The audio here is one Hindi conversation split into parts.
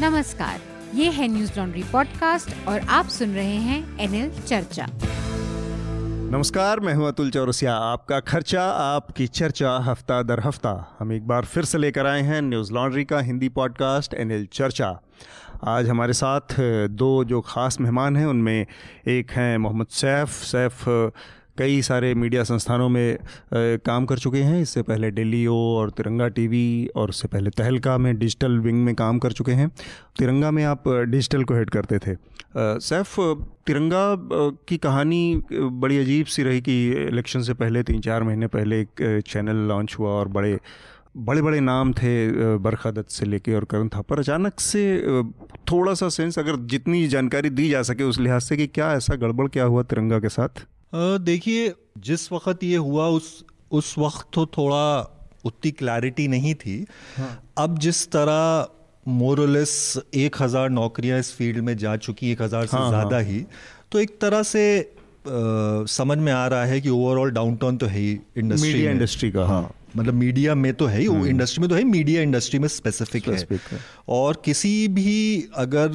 नमस्कार, ये है न्यूज़ लॉन्ड्री पॉडकास्ट और आप सुन रहे हैं एनएल चर्चा। नमस्कार, मैं हूँ अतुल चौरसिया। आपका खर्चा, आपकी चर्चा, हफ़्ता दर हफ़्ता। हम एक बार फिर से लेकर आए हैं न्यूज़ लॉन्ड्री का हिंदी पॉडकास्ट एनएल चर्चा। आज हमारे साथ दो जो ख़ास मेहमान हैं, उनमें एक हैं मोहम्मद सैफ। सैफ कई सारे मीडिया संस्थानों में काम कर चुके हैं। इससे पहले डेली ओ और तिरंगा टीवी और उससे पहले तहलका में डिजिटल विंग में काम कर चुके हैं। तिरंगा में आप डिजिटल को हेड करते थे। सैफ तिरंगा की कहानी बड़ी अजीब सी रही कि इलेक्शन से पहले तीन चार महीने पहले एक चैनल लॉन्च हुआ और बड़े बड़े बड़े नाम थे बरखा दत्त से लेके और करण था। पर अचानक से थोड़ा सा सेंस अगर जितनी जानकारी दी जा सके उस लिहाज से कि क्या ऐसा गड़बड़ क्या हुआ तिरंगा के साथ? देखिए जिस वक्त ये हुआ उस उस वक्त तो थोड़ा उतनी क्लैरिटी नहीं थी हाँ। अब जिस तरह मोरलेस एक हज़ार नौकरियाँ इस फ़ील्ड में जा चुकी एक हज़ार से हाँ, ज़्यादा हाँ. ही तो एक तरह से आ, समझ में आ रहा है कि ओवरऑल डाउनटाउन तो है ही इंडस्ट्री इंडस्ट्री का हाँ मतलब मीडिया में तो है ही वो इंडस्ट्री हम्म। में तो है मीडिया इंडस्ट्री में स्पेसिफिक है।, है और किसी भी अगर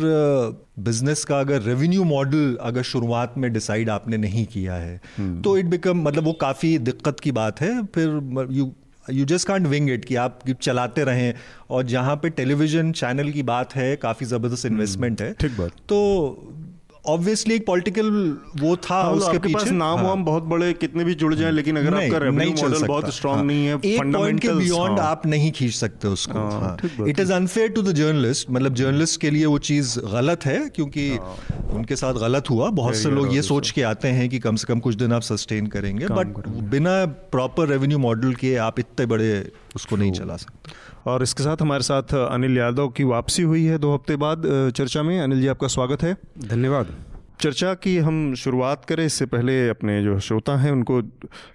बिज़नेस का अगर रेवेन्यू मॉडल अगर शुरुआत में डिसाइड आपने नहीं किया है हम्म। तो इट बिकम मतलब वो काफ़ी दिक्कत की बात है फिर you you just can't wing it कि आप चलाते रहें और जहाँ पे टेलीविज़न चैनल की बात है काफ़ी ज़बरदस्त इन्वेस्टमेंट हम्म। है ठीक बात तो ऑब्वियसली एक पॉलिटिकल वो था हाँ, उसके पीछे पास नाम हाँ, वाम बहुत बड़े कितने भी जुड़ जाएँ लेकिन अगर आपका रेवेन्यू मॉडल बहुत स्ट्रांग हाँ, नहीं है एक पॉइंट के बियॉन्ड हाँ, आप नहीं खींच सकते उसको। It is unfair to the journalist मतलब जर्नलिस्ट के लिए वो चीज़ गलत है क्योंकि हाँ, उनके साथ गलत हुआ। बहुत से लोग ये सोच के आते हैं कि कम से कम कुछ दिन आप सस्टेन करेंगे बट बिना प्रॉपर रेवेन्यू मॉडल के आप इतने बड़े उसको नहीं चला सकते। और इसके साथ हमारे साथ अनिल यादव की वापसी हुई है दो हफ़्ते बाद चर्चा में। अनिल जी आपका स्वागत है। धन्यवाद। चर्चा की हम शुरुआत करें इससे पहले अपने जो श्रोता हैं उनको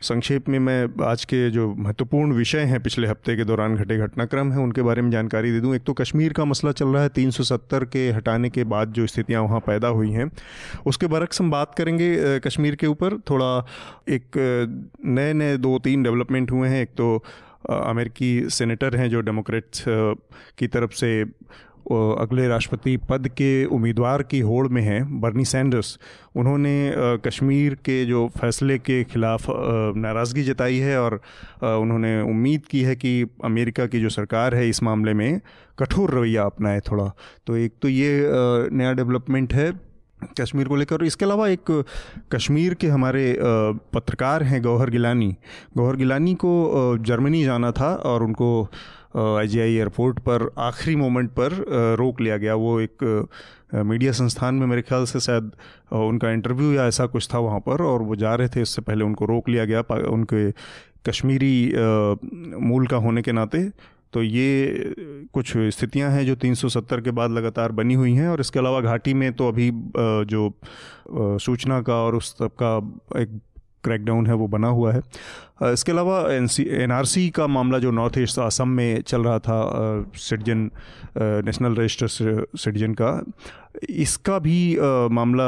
संक्षेप में मैं आज के जो महत्वपूर्ण विषय हैं पिछले हफ़्ते के दौरान घटे घटनाक्रम हैं उनके बारे में जानकारी दे दूँ। एक तो कश्मीर का मसला चल रहा है 370 के हटाने के बाद जो स्थितियाँ वहाँ पैदा हुई हैं। उसके बरक्स हम बात करेंगे कश्मीर के ऊपर। थोड़ा एक नए नए दो तीन डेवलपमेंट हुए हैं। एक तो अमेरिकी सेनेटर हैं जो डेमोक्रेट्स की तरफ़ से अगले राष्ट्रपति पद के उम्मीदवार की होड़ में हैं, बर्नी सैंडर्स। उन्होंने कश्मीर के जो फैसले के खिलाफ नाराज़गी जताई है और उन्होंने उम्मीद की है कि अमेरिका की जो सरकार है इस मामले में कठोर रवैया अपनाए थोड़ा। तो एक तो ये नया डेवलपमेंट है। कश्मीर को लेकर। और इसके अलावा एक, कश्मीर के हमारे पत्रकार हैं गौहर गिलानी। गौहर गिलानी को जर्मनी जाना था और उनको आईजीआई एयरपोर्ट पर आखिरी मोमेंट पर रोक लिया गया। वो एक मीडिया संस्थान में मेरे ख्याल से शायद उनका इंटरव्यू या ऐसा कुछ था वहाँ पर और वो जा रहे थे। इससे पहले उनको रोक लिया गया उनके कश्मीरी मूल का होने के नाते। तो ये, कुछ स्थितियाँ हैं जो 370 के बाद लगातार बनी हुई हैं और इसके अलावा घाटी में तो अभी जो सूचना का और उस सब का एक क्रैकडाउन है, वो बना हुआ है। इसके अलावा एन का मामला जो नॉर्थ ईस्ट असम में चल रहा था सिटीजन नेशनल रजिस्टर सिटीजन का, इसका भी मामला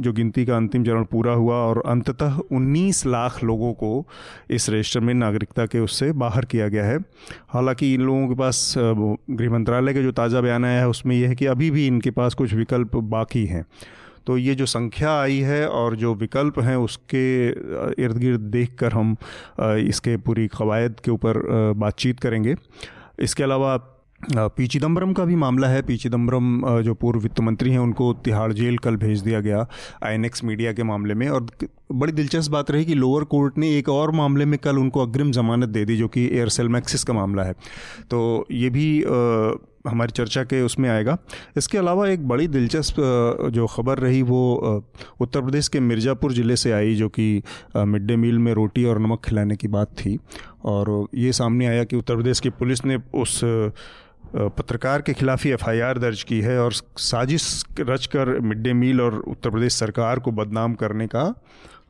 जो गिनती का अंतिम चरण पूरा हुआ और अंततः 19 लाख लोगों को इस रजिस्टर में नागरिकता के उससे बाहर किया गया है। हालाँकि इन लोगों के पास गृह मंत्रालय के जो ताज़ा बयान आया है, उसमें यह है कि अभी भी इनके पास कुछ विकल्प बाकी हैं। तो ये जो संख्या आई है और जो विकल्प हैं उसके इर्द गिर्द देख कर हम इसके पूरी कवायद के ऊपर बातचीत करेंगे। इसके अलावा पी चिदम्बरम का भी मामला है। पी चिदम्बरम जो पूर्व वित्त मंत्री हैं, उनको तिहाड़ जेल कल भेज दिया गया आईएनएक्स मीडिया के मामले में। और बड़ी दिलचस्प बात रही कि लोअर कोर्ट ने एक और मामले में कल उनको अग्रिम जमानत दे दी, जो कि एयरसेल मैक्सिस का मामला है। तो ये भी हमारी चर्चा के उसमें आएगा। इसके अलावा एक बड़ी दिलचस्प जो खबर रही वो उत्तर प्रदेश के मिर्ज़ापुर ज़िले से आई, जो कि मिड डे मील में रोटी और नमक खिलाने की बात थी। और ये सामने आया कि उत्तर प्रदेश की पुलिस ने उस पत्रकार के खिलाफ ही एफआईआर दर्ज की है और साजिश रचकर मिड डे मील और उत्तर प्रदेश सरकार को बदनाम करने का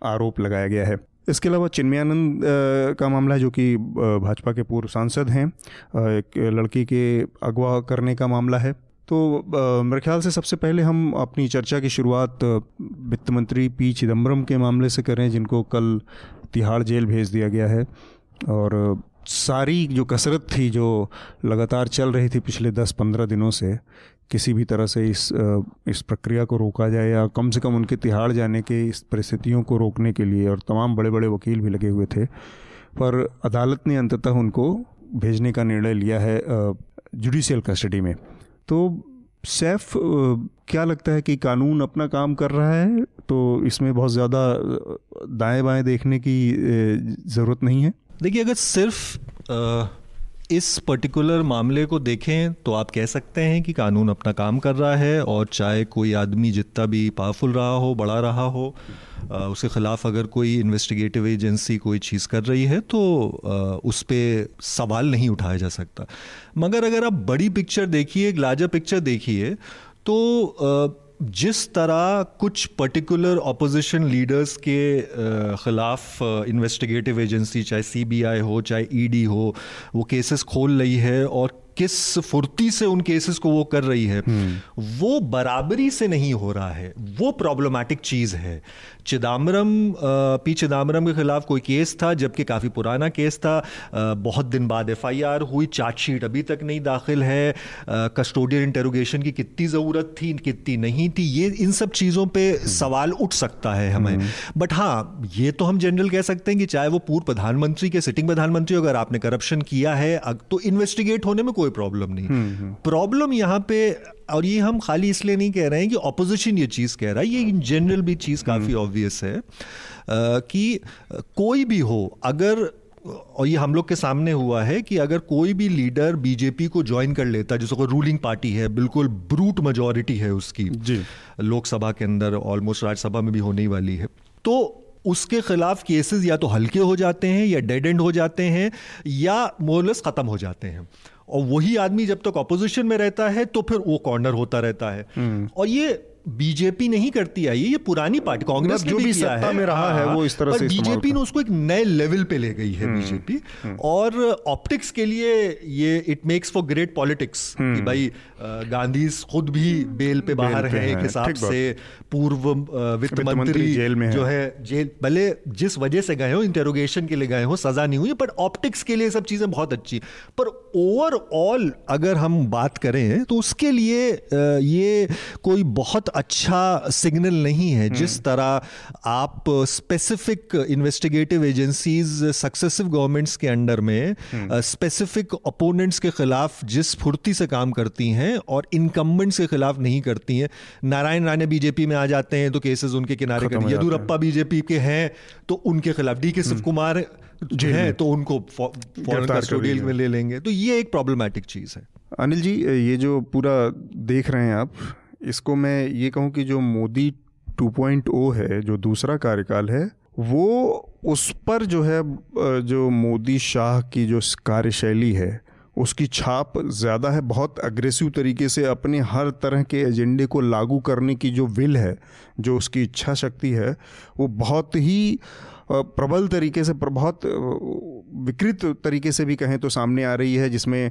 आरोप लगाया गया है। इसके अलावा चिन्मयानंद का मामला है जो कि भाजपा के पूर्व सांसद हैं। एक लड़की के अगवा करने का मामला है। तो मेरे ख्याल से सबसे पहले हम अपनी चर्चा की शुरुआत वित्त मंत्री पी चिदम्बरम के मामले से करें, जिनको कल तिहाड़ जेल भेज दिया गया है। और, सारी जो कसरत थी, जो लगातार चल रही थी पिछले दस पंद्रह दिनों से किसी भी तरह से इस इस प्रक्रिया को रोका जाए या कम से कम उनके तिहाड़ जाने के इस परिस्थितियों को रोकने के लिए और तमाम बड़े बड़े वकील भी लगे हुए थे। पर अदालत ने अंततः उनको भेजने का निर्णय लिया है जुडिशियल कस्टडी में। तो सैफ क्या लगता है कि कानून अपना काम कर रहा है? तो इसमें बहुत ज़्यादा दाएँ बाएँ देखने की ज़रूरत नहीं है? देखिए, अगर सिर्फ़ इस पर्टिकुलर मामले को देखें तो आप कह सकते हैं कि कानून अपना काम कर रहा है और चाहे कोई आदमी जितना भी पावरफुल रहा हो, बड़ा रहा हो उसके ख़िलाफ़ अगर कोई इन्वेस्टिगेटिव एजेंसी कोई चीज़ कर रही है तो उस पर सवाल नहीं उठाया जा सकता। मगर अगर आप बड़ी पिक्चर देखिए, एक लार्जर पिक्चर देखिए तो जिस तरह कुछ पर्टिकुलर ऑपोजिशन लीडर्स के ख़िलाफ़ इन्वेस्टिगेटिव एजेंसी चाहे सीबीआई हो चाहे ईडी हो वो केसेस खोल रही है और किस फुर्ती से उन केसेस को वो कर रही है हम्म। वो बराबरी से नहीं हो रहा है वो प्रॉब्लमैटिक चीज़ है चिदम्बरम पी चिदम्बरम के खिलाफ कोई केस था जबकि काफ़ी पुराना केस था। बहुत दिन बाद एफआईआर हुई चार्जशीट अभी तक नहीं दाखिल है। कस्टोडियल इंटेरोगेशन की कितनी ज़रूरत थी कितनी नहीं थी ये इन सब चीज़ों पे हम्म। सवाल उठ सकता है हमें। बट हम्म। हाँ ये तो हम जनरल कह सकते हैं कि चाहे वो पूर्व प्रधानमंत्री के सिटिंग प्रधानमंत्री अगर आपने करप्शन किया है तो इन्वेस्टिगेट होने में कोई प्रॉब्लम नहीं। प्रॉब्लम हम्म, यहाँ पे और ये हम खाली इसलिए नहीं कह रहे हैं कि ऑपोजिशन ये चीज़ कह रहा है। ये इन जनरल भी चीज़ काफ़ी ऑब्वियस है कि कोई भी हो अगर और ये हम लोग के सामने हुआ है कि अगर कोई भी लीडर बीजेपी को ज्वाइन कर लेता है जिसको रूलिंग पार्टी है बिल्कुल ब्रूट मेजोरिटी है उसकी जी। लोकसभा के अंदर ऑलमोस्ट राज्यसभा में भी होने वाली है। तो उसके खिलाफ केसेस या तो हल्के हो जाते हैं या डेड एंड हो जाते हैं या मोरलेस ख़त्म हो जाते हैं। और वही आदमी जब तक अपोजिशन में रहता है तो फिर वो कॉर्नर होता रहता है हम्म। और ये बीजेपी नहीं करती आई ये पुरानी पार्टी कांग्रेस जो भी सत्ता है, में रहा है वो इस तरह से बीजेपी ने उसको एक नए लेवल पे ले गई है बीजेपी। हम्म, हम्म। और ऑप्टिक्स के लिए ये it makes for great politics कि भाई गांधी खुद भी बेल पे बाहर है एक हिसाब से पूर्व वित्त मंत्री जेल में जो है। जेल भले जिस वजह से गए हो इंटेरोगेशन के लिए गए हो सजा नहीं हुई बट ऑप्टिक्स के लिए सब चीज़ें बहुत अच्छी पर ओवरऑल अगर हम बात करें तो उसके लिए ये कोई बहुत अच्छा सिग्नल नहीं है जिस हम्म। तरह आप specific investigative agencies successive governments के अंडर में स्पेसिफिक हम्म। अपोनेंट्स के खिलाफ जिस फुर्ती से काम करती हैं और इनकम्बेंट्स के खिलाफ नहीं करती हैं। नारायण राणे बीजेपी में आ जाते हैं तो केसेस उनके किनारे कर येदुरप्पा बीजेपी के हैं तो उनके खिलाफ। डी के शिव हम्म। कुमार जो है तो उनको फॉरन कस्टोडियल में ले लेंगे। तो ये एक प्रॉब्लमेटिक चीज़ है। अनिल जी ये जो पूरा देख रहे हैं आप इसको मैं ये कहूँ कि जो मोदी 2.0 है, जो दूसरा कार्यकाल है, वो उस पर जो है जो मोदी शाह की जो कार्यशैली है, उसकी छाप ज़्यादा है। बहुत अग्रेसिव तरीके से अपने हर तरह के एजेंडे को लागू करने की जो विल है, जो उसकी इच्छा शक्ति है, वो बहुत ही प्रबल तरीके से बहुत विकृत तरीके से भी कहें तो सामने आ रही है, जिसमें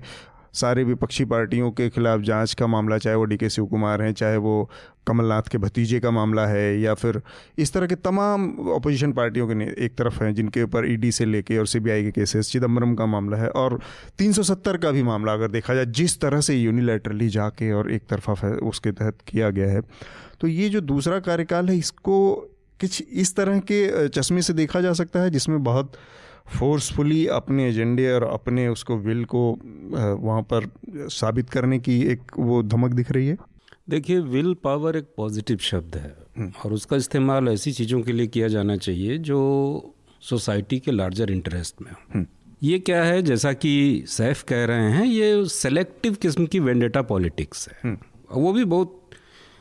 सारे विपक्षी पार्टियों के खिलाफ जाँच का मामला, चाहे वो डी के शिव कुमार हैं, चाहे वो कमलनाथ के भतीजे का मामला है, या फिर इस तरह के तमाम अपोजिशन पार्टियों के एक तरफ़ हैं, जिनके ऊपर ईडी से लेके और सीबीआई के केसेस चिदम्बरम का मामला है, और 370 का भी मामला अगर देखा जाए, जिस तरह से यूनिलेटरली जाके और एक तरफा उसके तहत किया गया है। तो ये जो दूसरा कार्यकाल है, इसको कुछ इस तरह के चश्मे से देखा जा सकता है, जिसमें बहुत फोर्सफुली अपने एजेंडे और अपने उसको विल को वहाँ पर साबित करने की एक वो धमक दिख रही है देखिए विल पावर एक पॉजिटिव शब्द है हम्म। और उसका इस्तेमाल ऐसी चीज़ों के लिए किया जाना चाहिए जो सोसाइटी के लार्जर इंटरेस्ट में हम्म। ये क्या है जैसा कि सैफ कह रहे हैं ये सेलेक्टिव किस्म की वेंडेटा पॉलिटिक्स है हम्म। वो भी बहुत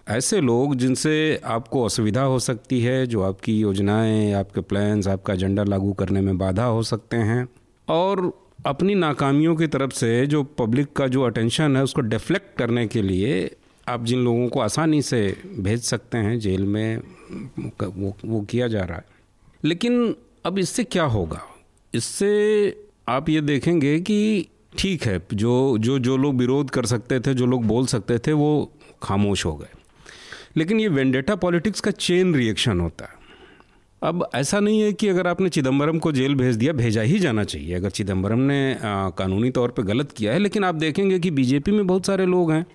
ऐसे लोग जिनसे आपको असुविधा हो सकती है, जो आपकी योजनाएँ, आपके प्लान्स आपका एजेंडा लागू करने में बाधा हो सकते हैं, और अपनी नाकामियों की तरफ़ से जो पब्लिक का जो अटेंशन है, उसको डिफ्लेक्ट करने के लिए आप जिन लोगों को आसानी से भेज सकते हैं, जेल में वो वो किया जा रहा है। लेकिन अब इससे क्या होगा? इससे आप ये देखेंगे कि ठीक है, जो जो जो लोग विरोध कर सकते थे, जो लोग बोल सकते थे, वो खामोश हो गए। लेकिन ये वेंडेटा पॉलिटिक्स का चेन रिएक्शन होता है। अब ऐसा नहीं है कि अगर आपने चिदम्बरम को जेल भेज दिया भेजा ही जाना चाहिए। अगर चिदम्बरम ने आ, कानूनी तौर पे गलत किया है लेकिन आप देखेंगे कि बीजेपी में बहुत सारे लोग हैं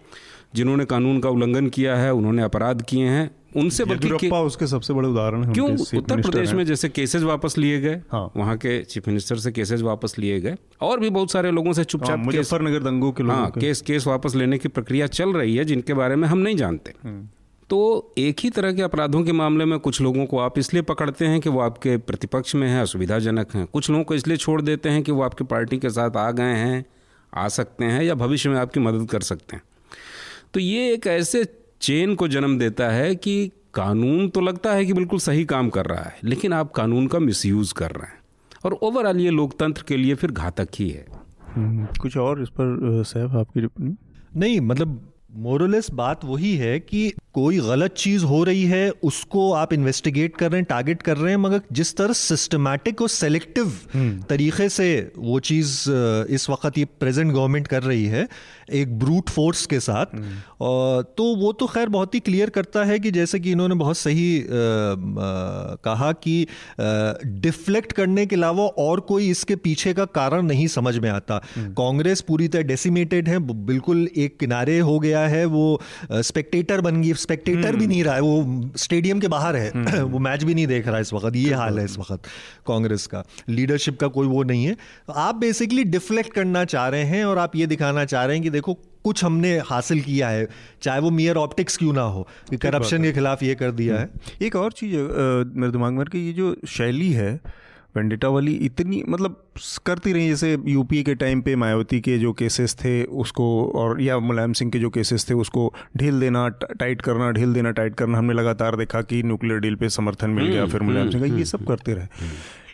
जिन्होंने कानून का उल्लंघन किया है उन्होंने अपराध किए हैं उनसे बल्कि उसके सबसे बड़े उदाहरण हैं क्यों? उत्तर प्रदेश में जैसे केसेज वापस लिए गए हाँ। वहाँ के चीफ मिनिस्टर से केसेस वापस लिए गए और भी बहुत सारे लोगों से चुपचाप हाँ, मुजफ्फरनगर दंगों के लोगों हाँ, केस केस वापस लेने की प्रक्रिया चल रही है जिनके बारे में हम नहीं जानते। हम्म। तो एक ही तरह के अपराधों के मामले में कुछ लोगों को आप इसलिए पकड़ते हैं कि वो आपके प्रतिपक्ष में हैं असुविधाजनक हैं। कुछ लोगों को इसलिए छोड़ देते हैं कि वो आपकी पार्टी के साथ आ गए हैं आ सकते हैं या भविष्य में आपकी मदद कर सकते हैं। तो ये एक ऐसे चेन को जन्म देता है कि कानून तो लगता है कि बिल्कुल सही काम कर रहा है लेकिन आप कानून का मिसयूज कर रहे हैं। और ओवरऑल ये लोकतंत्र के लिए फिर घातक ही है। हम्म, कुछ और इस पर सैफ आपकी टिप्पणी नहीं मतलब मोरलेस बात वही है कि कोई गलत चीज़ हो रही है उसको आप इन्वेस्टिगेट कर रहे हैं टारगेट कर रहे हैं मगर जिस तरह सिस्टमैटिक और सेलेक्टिव हम्म। तरीके से वो चीज़ इस वक्त ये प्रेजेंट गवर्नमेंट कर रही है एक ब्रूट फोर्स के साथ हम्म। तो वो तो खैर बहुत ही क्लियर करता है कि जैसे कि इन्होंने बहुत सही कहा कि डिफ्लेक्ट करने के अलावा और कोई इसके पीछे का कारण नहीं समझ में आता हम्म। कांग्रेस पूरी तरह डेसिमेटेड है बिल्कुल एक किनारे हो गया है वो स्पेक्टेटर बन गई स्पेक्टेटर भी हम्म। नहीं रहा है वो स्टेडियम के बाहर है हम्म। वो मैच भी नहीं देख रहा है इस वक्त ये हाल है इस वक्त कांग्रेस का लीडरशिप का कोई वो नहीं है आप बेसिकली डिफ्लेक्ट करना चाह रहे हैं और आप ये दिखाना चाह रहे हैं कि देखो कुछ हमने हासिल किया है चाहे वो मियर ऑप्टिक्स क्यों ना हो कि करप्शन के खिलाफ ये कर दिया है हम्म। एक और चीज़ मेरे दिमाग में कि ये जो शैली है वेंडिटा वाली इतनी मतलब करती रही जैसे यूपी के टाइम पे मायावती के जो केसेस थे उसको और या मुलायम सिंह के जो केसेस थे उसको ढील देना टाइट करना ढील देना टाइट करना हमने लगातार देखा कि न्यूक्लियर डील पे समर्थन मिल गया हम्म, फिर मुलायम सिंह का ये हम्म, सब करते रहे।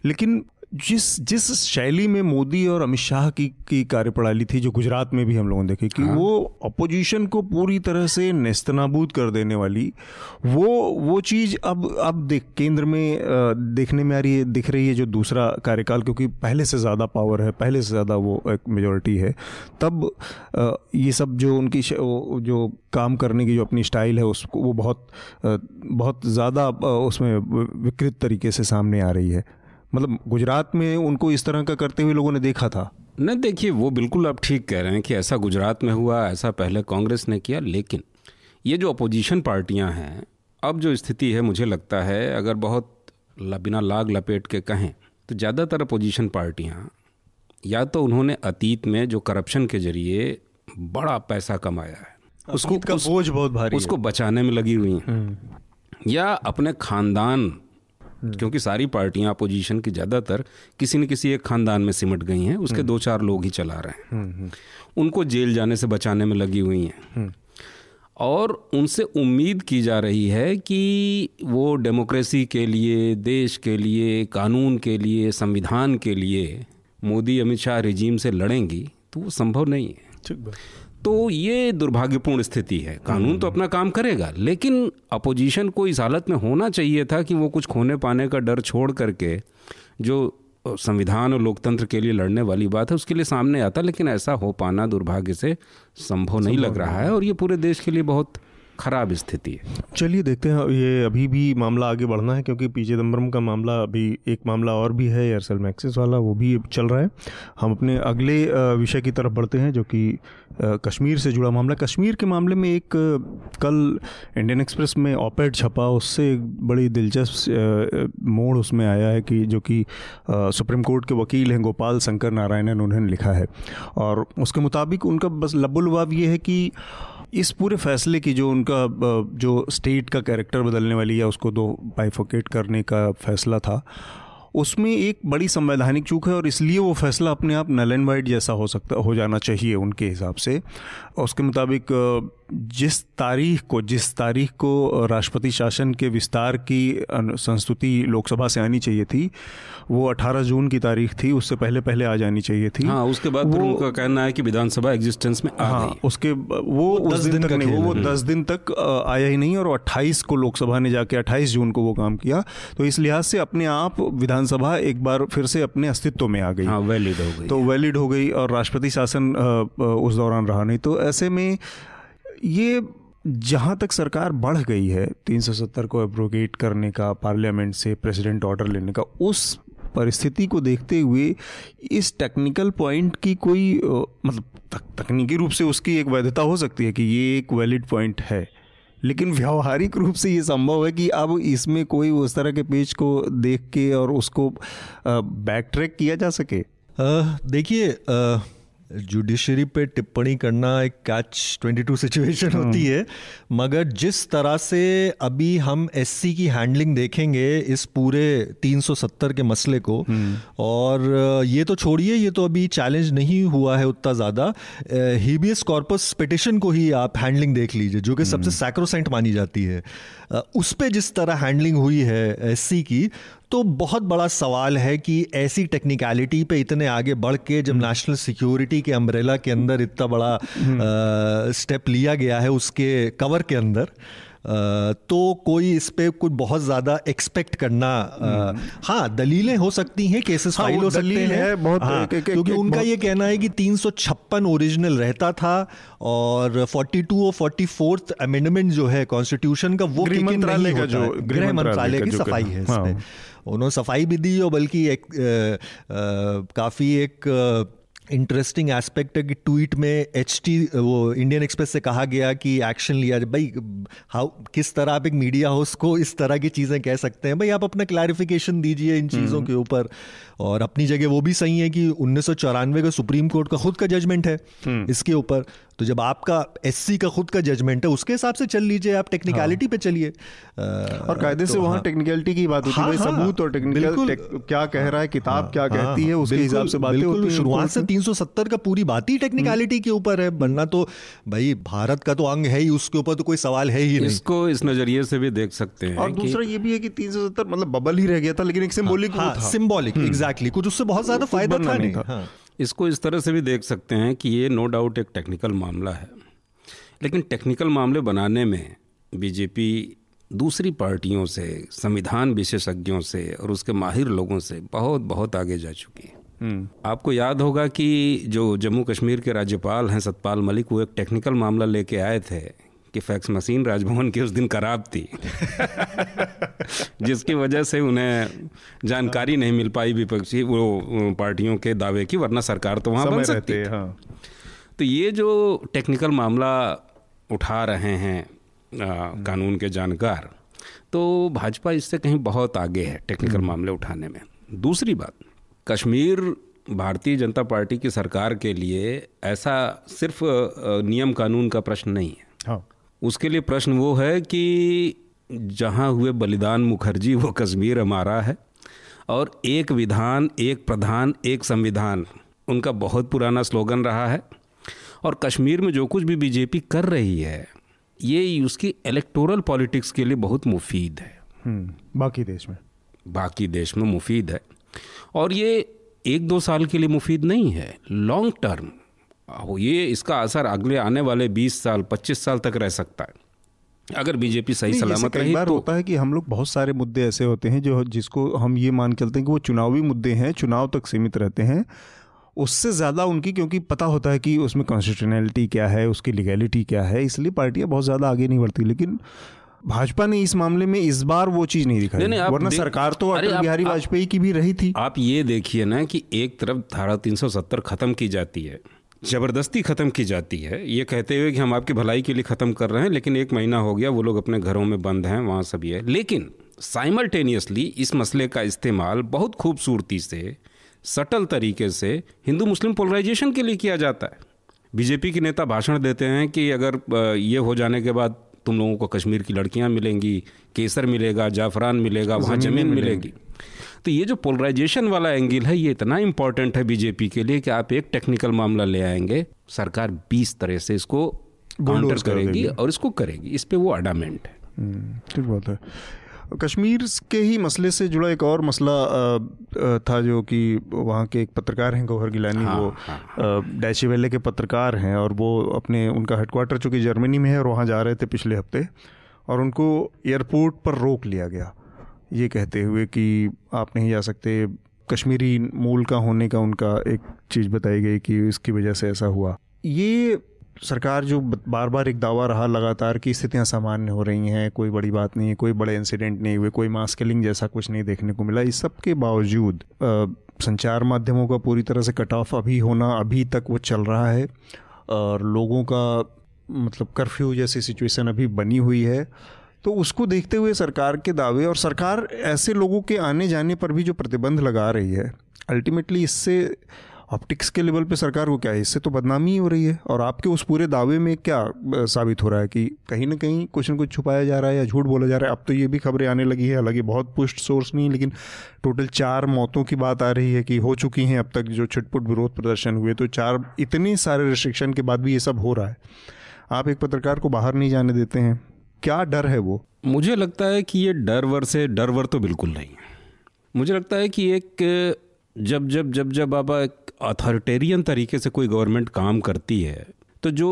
लेकिन जिस जिस शैली में मोदी और अमित शाह की की कार्यप्रणाली थी जो गुजरात में भी हम लोगों ने देखी कि हाँ। वो अपोजिशन को पूरी तरह से नेस्तनाबूद कर देने वाली वो वो चीज़ अब अब देख केंद्र में देखने में आ रही है दिख रही है जो दूसरा कार्यकाल क्योंकि पहले से ज़्यादा पावर है पहले से ज़्यादा वो एक मेजोरिटी है तब ये सब जो उनकी जो काम करने की जो अपनी स्टाइल है उसको वो बहुत बहुत ज़्यादा उसमें विकृत तरीके से सामने आ रही है मतलब गुजरात में उनको इस तरह का करते हुए लोगों ने देखा था नहीं देखिए वो बिल्कुल आप ठीक कह रहे हैं कि ऐसा गुजरात में हुआ ऐसा पहले कांग्रेस ने किया लेकिन ये जो अपोजिशन पार्टियाँ हैं अब जो स्थिति है मुझे लगता है अगर बहुत बिना लाग लपेट के कहें तो ज़्यादातर अपोजिशन पार्टियाँ या तो उन्होंने अतीत में जो करप्शन के ज़रिए बड़ा पैसा कमाया है उसको का बोझ बहुत भारी उसको बचाने में लगी हुई हैं हम्म। या अपने खानदान। क्योंकि सारी पार्टियाँ अपोजिशन की ज़्यादातर किसी न किसी एक खानदान में सिमट गई हैं उसके हम्म। दो चार लोग ही चला रहे हैं। हम्म, उनको जेल जाने से बचाने में लगी हुई हैं। और उनसे उम्मीद की जा रही है कि वो डेमोक्रेसी के लिए देश के लिए कानून के लिए संविधान के लिए मोदी अमित शाह रिजीम से लड़ेंगी तो वो संभव नहीं है। तो ये दुर्भाग्यपूर्ण स्थिति है। कानून तो अपना काम करेगा लेकिन अपोजिशन को इस हालत में होना चाहिए था कि वो कुछ खोने पाने का डर छोड़ करके जो संविधान और लोकतंत्र के लिए लड़ने वाली बात है उसके लिए सामने आता लेकिन ऐसा हो पाना दुर्भाग्य से संभव नहीं लग रहा है। और ये पूरे देश के लिए बहुत खराब स्थिति है। चलिए देखते हैं, ये अभी भी मामला आगे बढ़ना है, क्योंकि पी चिदम्बरम का मामला अभी, एक मामला और भी है, एयरसेल मैक्सिस वाला, वो भी चल रहा है। हम अपने अगले विषय की तरफ़ बढ़ते हैं, जो कि कश्मीर से जुड़ा मामला। कश्मीर के मामले में एक, कल इंडियन एक्सप्रेस में ऑपेड छपा, उससे एक बड़ी दिलचस्प मोड़ उसमें आया है कि, जो कि सुप्रीम कोर्ट के वकील हैं गोपाल शंकर नारायणन उन्होंने लिखा है। और उसके मुताबिक उनका बस लबुलवाब ये है कि इस पूरे फैसले की जो उनका जो स्टेट का कैरेक्टर बदलने वाली या उसको दो बाइफोकेट करने का फैसला था, उसमें एक बड़ी संवैधानिक चूक है और इसलिए वो फैसला अपने आप नल एंड वाइट जैसा हो सकता, हो जाना चाहिए उनके हिसाब से। उसके मुताबिक जिस तारीख को जिस तारीख को राष्ट्रपति शासन के विस्तार की संस्तुति लोकसभा से आनी चाहिए थी वो 18 जून की तारीख थी उससे पहले पहले आ जानी चाहिए थी। हाँ उसके बाद वो उनका कहना है कि विधानसभा एग्जिस्टेंस में आ हाँ गई। उसके वो उस दिन, दिन तक नहीं वो दस दिन तक आया ही नहीं और 28 को लोकसभा ने जाके 28 जून को वो काम किया। तो इस लिहाज से अपने आप विधानसभा एक बार फिर से अपने अस्तित्व में आ गई। हाँ, वैलिड हो गई तो वैलिड हो गई और राष्ट्रपति शासन उस दौरान रहा नहीं। तो ऐसे में ये जहाँ तक सरकार बढ़ गई है 370 को एब्रोगेट करने का पार्लियामेंट से प्रेसिडेंट ऑर्डर लेने का उस परिस्थिति को देखते हुए इस टेक्निकल पॉइंट की कोई मतलब तक, तकनीकी रूप से उसकी एक वैधता हो सकती है कि ये एक वैलिड पॉइंट है। लेकिन व्यवहारिक रूप से ये संभव है कि अब इसमें कोई उस तरह के पेज को देख के और उसको बैक ट्रैक किया जा सके। देखिए जुडिशरी पे टिप्पणी करना एक कैच 22 सिचुएशन होती है। मगर जिस तरह से अभी हम एससी की हैंडलिंग देखेंगे इस पूरे 370 के मसले को और ये तो छोड़िए ये तो अभी चैलेंज नहीं हुआ है उतना ज़्यादा। हीबियस कॉर्पस पिटिशन को ही आप हैंडलिंग देख लीजिए जो कि सबसे सैक्रोसेंट मानी जाती है। उस पर जिस तरह हैंडलिंग हुई है एससी की तो बहुत बड़ा सवाल है कि ऐसी टेक्निकलिटी पे इतने आगे बढ़ के जब नेशनल हम्म। सिक्योरिटी के अम्ब्रेला के अंदर इतना बड़ा आ, स्टेप हम्म। लिया गया है उसके कवर के अंदर तो कोई इस पे कुछ बहुत ज़्यादा एक्सपेक्ट करना हम्म। हाँ दलीलें हो सकती हैं केसेस हाँ, फ़ाइल हो सकते हैं बहुत हाँ, के, के, क्योंकि के, उनका ये कहना है कि तीन ओरिजिनल रहता था और 42 और 44th अमेंडमेंट जो है कॉन्स्टिट्यूशन का वो गृह मंत्रालय का जो गृह मंत्रालय की सफ़ाई है इसमें हाँ। उन्होंने सफ़ाई भी दी और बल्कि एक काफ़ी एक इंटरेस्टिंग एस्पेक्ट है कि ट्वीट में एच टी वो इंडियन एक्सप्रेस से कहा गया कि एक्शन लिया भाई हाउ किस तरह आप एक मीडिया हाउस को इस तरह की चीज़ें कह सकते हैं? भाई आप अपना क्लैरिफिकेशन दीजिए इन चीज़ों हम्म। के ऊपर। और अपनी जगह वो भी सही है कि उन्नीस का सुप्रीम कोर्ट का खुद का जजमेंट है हम्म। इसके ऊपर तो जब आपका एससी का खुद का जजमेंट है उसके हिसाब से चल लीजिए आप टेक्निकलिटी हाँ। पे चलिए और कायदे तो से वहाँ टेक्निकलिटी हाँ। की बात होती है हाँ, सबूत और टेक्निकल क्या कह रहा है किताब हाँ, क्या कहती है उसके हिसाब से बातें होती हैं शुरुआत से 370 का पूरी बात ही टेक्निकलिटी हम्म। के ऊपर है बनना तो भाई भारत का तो अंग है ही उसके ऊपर तो कोई सवाल है ही नहीं इसको इस नज़रिए से भी देख सकते हैं और दूसरा ये भी है कि तीन सौ सत्तर मतलब बबल ही रह गया था लेकिन एक सिम्बोलिक सिम्बोलिक सिंबॉलिक एग्जैक्टली कुछ उससे बहुत ज़्यादा फ़ायदा था नहीं इसको इस तरह से भी देख सकते हैं कि ये नो डाउट एक टेक्निकल मामला है। लेकिन टेक्निकल मामले बनाने में बीजेपी दूसरी पार्टियों से संविधान विशेषज्ञों से और उसके माहिर लोगों से बहुत बहुत आगे जा चुकी है। हम्म। आपको याद होगा कि जो जम्मू कश्मीर के राज्यपाल हैं सतपाल मलिक वो एक टेक्निकल मामला लेके आए थे कि फैक्स मशीन राजभवन की उस दिन खराब थी जिसकी वजह से उन्हें जानकारी नहीं मिल पाई विपक्षी वो पार्टियों के दावे की वरना सरकार तो वहाँ बन सकती है हाँ। तो ये जो टेक्निकल मामला उठा रहे हैं आ, कानून के जानकार तो भाजपा इससे कहीं बहुत आगे है टेक्निकल हम्म। मामले उठाने में दूसरी बात कश्मीर भारतीय जनता पार्टी की सरकार के लिए ऐसा सिर्फ़ नियम कानून का प्रश्न नहीं है हाँ। उसके लिए प्रश्न वो है कि जहाँ हुए बलिदान मुखर्जी वो कश्मीर हमारा है। और एक विधान एक प्रधान एक संविधान उनका बहुत पुराना स्लोगन रहा है। और कश्मीर में जो कुछ भी बीजेपी कर रही है ये उसकी इलेक्टोरल पॉलिटिक्स के लिए बहुत मुफीद है। हम्म, बाकी देश में? बाकी देश में मुफीद है। और ये एक दो साल के लिए मुफीद नहीं है लॉन्ग टर्म ये इसका असर अगले आने वाले 20 साल 25 साल तक रह सकता है। अगर बीजेपी सही सलामत रही बार तो होता है कि हम लोग बहुत सारे मुद्दे ऐसे होते हैं जो जिसको हम ये मान के चलते हैं कि वो चुनावी मुद्दे हैं चुनाव तक सीमित रहते हैं। उससे ज़्यादा उनकी क्योंकि पता होता है कि उसमें कॉन्स्टिट्यूशनैलिटी क्या है उसकी लीगैलिटी क्या है इसलिए पार्टियाँ बहुत ज़्यादा आगे नहीं बढ़ती। लेकिन भाजपा ने इस मामले में इस बार वो चीज़ नहीं दिखाई। नहीं, वरना सरकार तो अटल बिहारी वाजपेयी की भी रही थी। आप ये देखिए ना कि एक तरफ़ धारा 370 खत्म की जाती है ज़बरदस्ती ख़त्म की जाती है। ये कहते हुए कि हम आपकी भलाई के लिए ख़त्म कर रहे हैं लेकिन एक महीना हो गया वो लोग अपने घरों में बंद हैं वहाँ सभी है। लेकिन साइमल्टेनियसली इस मसले का इस्तेमाल बहुत खूबसूरती से सटल तरीके से हिंदू मुस्लिम पोलराइजेशन के लिए किया जाता है। बीजेपी के नेता भाषण देते हैं कि अगर ये हो जाने के बाद तुम लोगों को कश्मीर की लड़कियाँ मिलेंगी केसर मिलेगा जाफरान मिलेगा वहाँ ज़मीन मिलेगी। तो ये जो पोलराइजेशन वाला एंगल है ये इतना इंपॉर्टेंट है बीजेपी के लिए कि आप एक टेक्निकल मामला ले आएँगे सरकार बीस तरह से इसको काउंटर करेगी और इसको करेगी। इस पर वो अडामेंट है। हम्म, ठीक बात है। कश्मीर के ही मसले से जुड़ा एक और मसला था जो कि वहाँ के एक पत्रकार हैं गौहर गिलानी हाँ, वो हाँ, डैची वेले के पत्रकार हैं और वो अपने उनका हेडक्वार्टर चूँकि जर्मनी में है और वहाँ जा रहे थे पिछले हफ़्ते और उनको एयरपोर्ट पर रोक लिया गया। ये कहते हुए कि आप नहीं जा सकते। कश्मीरी मूल का होने का उनका एक चीज़ बताई गई कि इसकी वजह से ऐसा हुआ। ये सरकार जो बार बार एक दावा रहा लगातार कि स्थितियाँ सामान्य हो रही हैं, कोई बड़ी बात नहीं है, कोई बड़े इंसिडेंट नहीं हुए, कोई मास किलिंग जैसा कुछ नहीं देखने को मिला। इस सब के बावजूद संचार माध्यमों का पूरी तरह से कट ऑफ़ अभी होना, अभी तक वो चल रहा है और लोगों का मतलब कर्फ्यू जैसी सिचुएशन अभी बनी हुई है। तो उसको देखते हुए सरकार के दावे और सरकार ऐसे लोगों के आने जाने पर भी जो प्रतिबंध लगा रही है अल्टीमेटली इससे ऑप्टिक्स के लेवल पे सरकार को क्या है? इससे तो बदनामी ही हो रही है और आपके उस पूरे दावे में क्या साबित हो रहा है कि कहीं ना कहीं कुछ न कुछ छुपाया जा रहा है या झूठ बोला जा रहा है? अब तो ये भी खबरें आने लगी है, हालाँकि बहुत पुष्ट सोर्स नहीं, लेकिन टोटल चार मौतों की बात आ रही है कि हो चुकी हैं अब तक जो छिटपुट विरोध प्रदर्शन हुए तो चार इतने सारे रिस्ट्रिक्शन के बाद भी ये सब हो रहा है। आप एक पत्रकार को बाहर नहीं जाने देते हैं। क्या डर है वो? मुझे लगता है कि ये डर वर से डर वर तो बिल्कुल नहीं मुझे लगता है कि एक जब जब जब जब आप एक अथॉरिटेरियन तरीके से कोई गवर्नमेंट काम करती है तो जो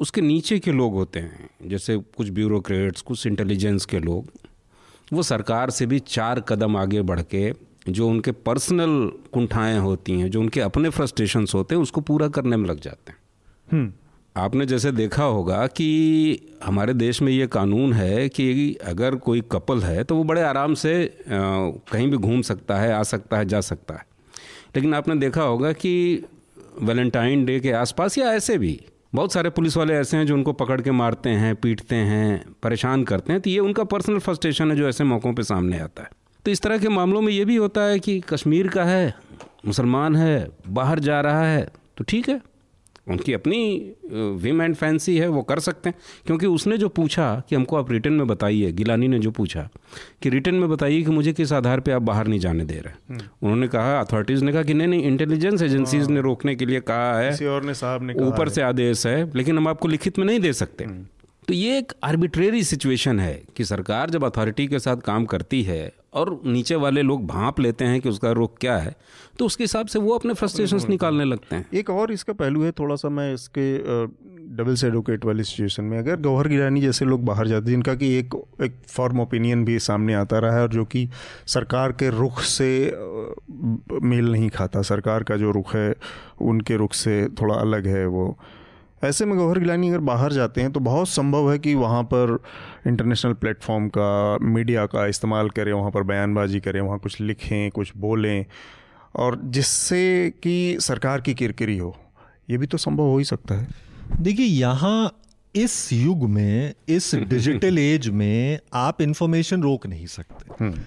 उसके नीचे के लोग होते हैं जैसे कुछ ब्यूरोक्रेट्स कुछ इंटेलिजेंस के लोग वो सरकार से भी चार कदम आगे बढ़ के जो उनके पर्सनल कुंठाएँ होती हैं जो उनके अपने फ्रस्ट्रेशंस होते हैं उसको पूरा करने में लग जाते हैं। हम्म। आपने जैसे देखा होगा कि हमारे देश में ये कानून है कि अगर कोई कपल है तो वो बड़े आराम से कहीं भी घूम सकता है, आ सकता है, जा सकता है। लेकिन आपने देखा होगा कि वैलेंटाइन डे के आसपास या ऐसे भी बहुत सारे पुलिस वाले ऐसे हैं जो उनको पकड़ के मारते हैं, पीटते हैं, परेशान करते हैं तो ये उनका पर्सनल फ्रस्ट्रेशन है जो ऐसे मौक़ों पर सामने आता है। तो इस तरह के मामलों में ये भी होता है कि कश्मीर का है, मुसलमान है, बाहर जा रहा है तो ठीक है। उनकी अपनी विम एंड फैंसी है वो कर सकते हैं। क्योंकि उसने जो पूछा कि हमको आप रिटर्न में बताइए गिलानी ने जो पूछा कि रिटर्न में बताइए कि मुझे किस आधार पे आप बाहर नहीं जाने दे रहे। हम्म। उन्होंने कहा अथॉरिटीज़ ने कहा कि नहीं नहीं इंटेलिजेंस एजेंसीज ने रोकने के लिए कहा है। और ने साहब ने ऊपर से आदेश है लेकिन हम आपको लिखित में नहीं दे सकते। हम्म। तो ये एक आर्बिट्रेरी सिचुएशन है कि सरकार जब अथॉरिटी के साथ काम करती है और नीचे वाले लोग भाप लेते हैं कि उसका रुख क्या है तो उसके हिसाब से वो अपने फ्रस्ट्रेशन निकालने लगते हैं। एक और इसका पहलू है थोड़ा सा मैं इसके डबल्स एडवोकेट वाली सिचुएशन में अगर गौहर गिरानी जैसे लोग बाहर जाते हैं जिनका कि एक एक फॉर्म ओपिनियन भी सामने आता रहा है और जो कि सरकार के रुख से मेल नहीं खाता। सरकार का जो रुख है उनके रुख से थोड़ा अलग है वो। ऐसे में गौहर गिलानी अगर बाहर जाते हैं तो बहुत संभव है कि वहाँ पर इंटरनेशनल प्लेटफॉर्म का मीडिया का इस्तेमाल करें वहाँ पर बयानबाजी करें वहाँ कुछ लिखें कुछ बोलें। और जिससे कि सरकार की किरकिरी हो ये भी तो संभव हो ही सकता है। देखिए यहाँ इस युग में इस डिजिटल एज में आप इंफॉर्मेशन रोक नहीं सकते। हम्म।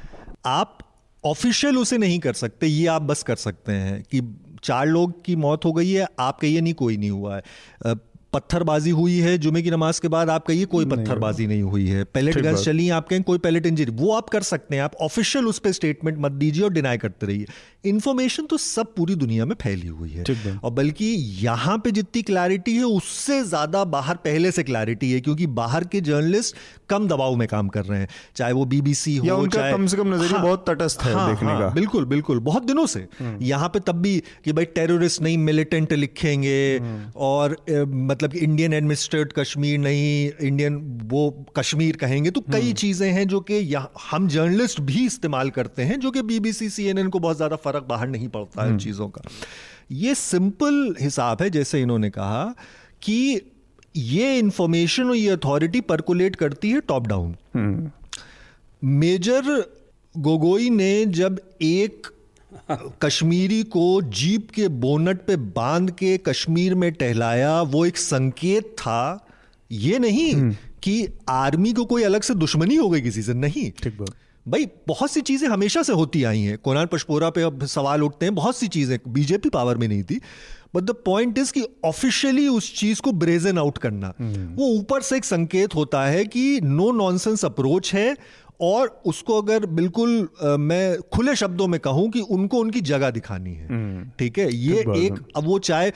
आप ऑफिशियल उसे नहीं कर सकते ये आप बस कर सकते हैं कि चार लोग की मौत हो गई है आप कहिए नहीं कोई नहीं हुआ है। पत्थरबाजी हुई है जुमे की नमाज़ के बाद आप कहिए कोई पत्थरबाजी नहीं हुई है। पैलेट गैस चली आप कहें कोई पैलेट इंजरी वो आप कर सकते हैं आप ऑफिशियल उस पर स्टेटमेंट मत दीजिए और डिनाई करते रहिए। इन्फॉर्मेशन तो सब पूरी दुनिया में फैली हुई है। और बल्कि यहाँ पे जितनी क्लैरिटी है उससे ज़्यादा बाहर पहले से क्लैरिटी है क्योंकि बाहर के जर्नलिस्ट कम दबाव में काम कर रहे हैं। चाहे वो बीबीसी हो उनका चाहे कम से कम नज़रिया हाँ, बहुत तटस्थ है हाँ, देखने हाँ, का। बिल्कुल बिल्कुल। बहुत दिनों से। हम्म। यहाँ पे तब भी कि भाई टेररिस्ट नहीं मिलिटेंट लिखेंगे हम्म। और मतलब इंडियन एडमिनिस्ट्रेट कश्मीर नहीं इंडियन वो कश्मीर कहेंगे तो कई हम्म। चीज़ें हैं जो कि हम जर्नलिस्ट भी इस्तेमाल करते हैं जो कि बीबीसी सीएनएन को बहुत ज़्यादा फ़र्क बाहर नहीं पड़ता है चीज़ों का। ये सिंपल हिसाब है जैसे इन्होंने कहा कि ये इंफॉर्मेशन और ये अथॉरिटी परकुलेट करती है टॉप डाउन मेजर गोगोई ने जब एक कश्मीरी को जीप के बोनट पे बाँध के कश्मीर में टहलाया वो एक संकेत था। ये नहीं हम्म। कि आर्मी को कोई अलग से दुश्मनी हो गई किसी से नहीं। ठीक बात। भाई बहुत सी चीज़ें हमेशा से होती आई हैं। कोनार पशपोरा पे अब सवाल उठते हैं बहुत सी चीज़ें। बीजेपी पावर में नहीं थी। बट द पॉइंट इज़ कि ऑफिशियली उस चीज़ को ब्रेजन आउट करना। hmm. वो ऊपर से एक संकेत होता है कि नो नॉनसेंस अप्रोच है और उसको अगर बिल्कुल आ, मैं खुले शब्दों में कहूँ कि उनको उनकी जगह दिखानी है। hmm. ठीक है? ये एक अब वो चाहे